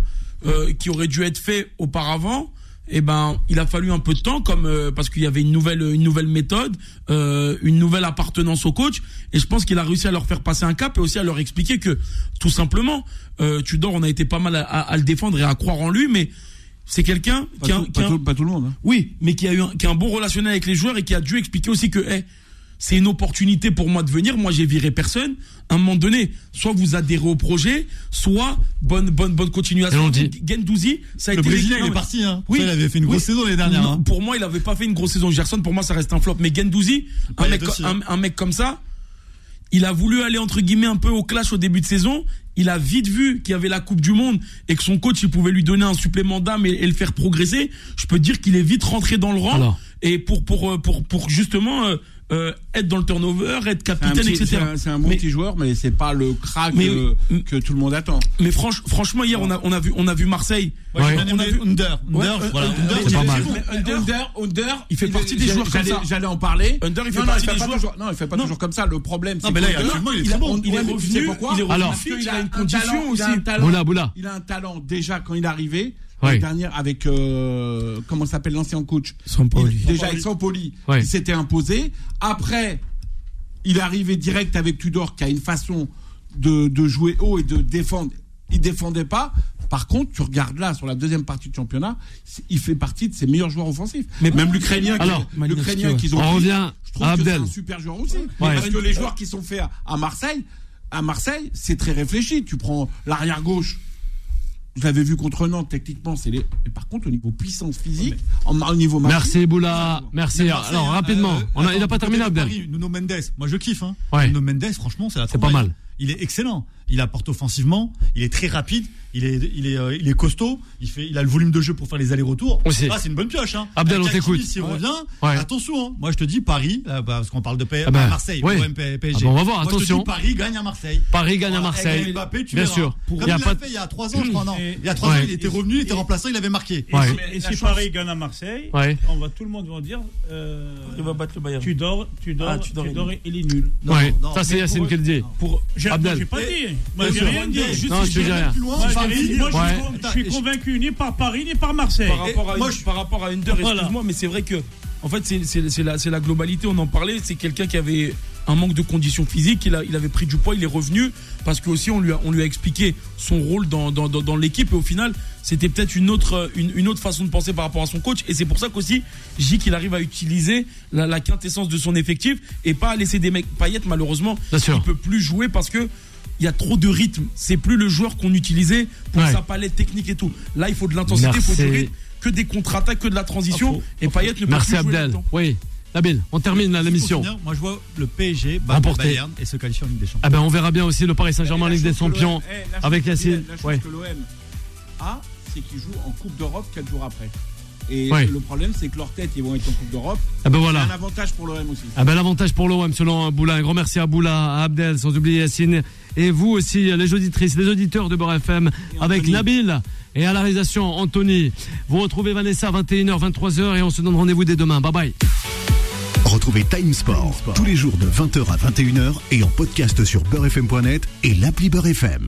euh, qui aurait dû être fait auparavant, eh ben, il a fallu un peu de temps, comme euh, parce qu'il y avait une nouvelle, une nouvelle méthode, euh, une nouvelle appartenance au coach, et je pense qu'il a réussi à leur faire passer un cap et aussi à leur expliquer que, tout simplement, euh, Tudor, on a été pas mal à, à- à le défendre et à croire en lui, mais c'est quelqu'un qui a, tout, qui pas a- tout- pas tout le monde. hein. oui, mais qui a eu un, qui a un bon relationnel avec les joueurs et qui a dû expliquer aussi que hey, c'est une opportunité pour moi de venir. Moi, j'ai viré personne. À un moment donné, soit vous adhérez au projet, soit bonne bonne bonne continuation. Dit. Gendouzi, ça a Le été Brésilien, il est parti. Hein. Oui. Ça, il avait fait une grosse Oui. saison l'année dernière. Non, hein. Pour moi, il avait pas fait une grosse saison. Gerson, pour moi, ça reste un flop. Mais Gendouzi, un Ouais, mec, aussi. un, un mec comme ça, il a voulu aller entre guillemets un peu au clash au début de saison. Il a vite vu qu'il y avait la Coupe du Monde et que son coach il pouvait lui donner un supplément d'âme et, et le faire progresser. Je peux te dire qu'il est vite rentré dans le rang Alors. et pour pour euh, pour pour justement euh, euh, être dans le turnover, être capitaine, petit- etc. c'est un- c'est un bon Mais- petit joueur, mais c'est pas le crack Mais- euh, que tout le monde attend. Mais franch- franchement, hier on a on a vu on a vu Marseille. Ouais, Ouais. On a vu- Under. Euh, voilà. Under, Under, Under, Il fait partie des joueurs comme j'allais- ça. J'allais en parler. Under, il fait Non, partie fait des pas joueurs. toujours- Non, il fait pas Non. toujours comme ça. Le problème, c'est mais là, actuellement, il est bon. Il est revenu, pourquoi il a une un condition aussi. Boula, boula. Il a un talent déjà quand il est arrivé. Ouais. L'année dernière avec euh, comment s'appelle l'ancien coach Sampaoli. Il- Déjà avec Sampoli, Ouais. il s'était imposé. Après, il est arrivé direct avec Tudor qui a une façon de, de jouer haut et de défendre. Il défendait pas. Par contre, tu regardes là sur la deuxième partie du championnat, il fait partie de ses meilleurs joueurs offensifs. Mais- même l'Ukrainien, l'Ukrainien ouais. qu'ils ont On revient je trouve à que c'est Abdel. un super joueur aussi. Parce que les joueurs qui sont faits à Marseille, à Marseille, c'est très réfléchi. Tu prends l'arrière gauche. Je l'avais vu contre Nantes, techniquement, c'est les. Mais par contre, au niveau puissance physique, en- au niveau Merci Boula, merci. Marseille, Alors rapidement, euh, on a, il attends, a pas terminé Abdel. Nuno Mendes, moi je kiffe. Hein. Ouais. Nuno Mendes, franchement, c'est la C'est pas mal. Il est excellent. Il apporte offensivement, il est très rapide, il est, il est, euh, il est costaud, il fait, il a le volume de jeu pour faire les allers-retours. Ah, c'est une bonne pioche. Hein. Abdel, on t'écoute. S'il Ouais. revient, Ouais. attention. hein. Moi, je te dis Paris, là, bah, parce qu'on parle de P- Ah bah, Marseille, ouais. PSG. Ah bah, on va voir, Moi, je te attention. dis Paris gagne à Marseille. Paris gagne à Marseille. avec Mbappé, tu Bien verras. sûr. Comme Il y a l'a pas fait il y a trois ans, je crois. Non, Et- il y a trois Ouais. ans, il était revenu, il était remplaçant, il avait marqué. Et si, Paris gagne à Marseille, on va tout le monde va dire euh, Il va battre le Bayern. tu dors, tu dors, tu dors, il est nul. Ça c'est Yacine qui le dit. Pour J'ai pas dit. Moi, j'ai rien dit. Non, je dis rien. Moi, j'ai je suis convaincu ni par Paris ni par Marseille. par rapport à, moi, une, je- par rapport à Under, Voilà. excuse-moi, mais c'est vrai que en fait c'est la, globalité. On en parlait. C'est quelqu'un qui avait un manque de conditions physiques. Il, a, il avait pris du poids. Il est revenu parce que aussi on lui a, on lui a expliqué son rôle dans, dans, dans, dans l'équipe et au final c'était peut-être une autre une, une autre façon de penser par rapport à son coach et c'est pour ça qu'aussi J qu'il arrive à utiliser la, la quintessence de son effectif et pas à laisser des mecs Payet malheureusement il peut plus jouer parce que il y a trop de rythme. C'est plus le joueur qu'on utilisait pour Ouais. sa palette technique et tout. Là, il faut de l'intensité, il faut du rythme, que des contre-attaques, que de la transition. Info. et Payet ne peut Merci plus jouer Abdel. Oui. Nabil, on termine là, l'émission. finir, Moi, je vois le PSG battre. Bayern et se qualifier en Ligue des Champions. Ah ben on verra bien aussi le Paris Saint-Germain en La Ligue des Champions eh, la chose avec que- Yacine. La chose Ouais. que l'OM a, c'est qu'il joue en Coupe d'Europe 4 jours après. Et Ouais. le problème, c'est que leur tête, ils vont être en Coupe d'Europe. Ah ben C'est voilà. un avantage pour l'OM aussi. Ah ben l'avantage pour l'OM selon Boula. Un grand merci à Boula, à Abdel, sans oublier Yacine. Et vous aussi, les auditrices, les auditeurs de Beurre FM, avec. Nabil et à la réalisation Anthony. Vous retrouvez Vanessa 21h, 23h et on se donne rendez-vous dès demain. Bye bye. Retrouvez Time Sport tous les jours de 20h à 21h et en podcast sur beurrefm.net et l'appli Beurre FM.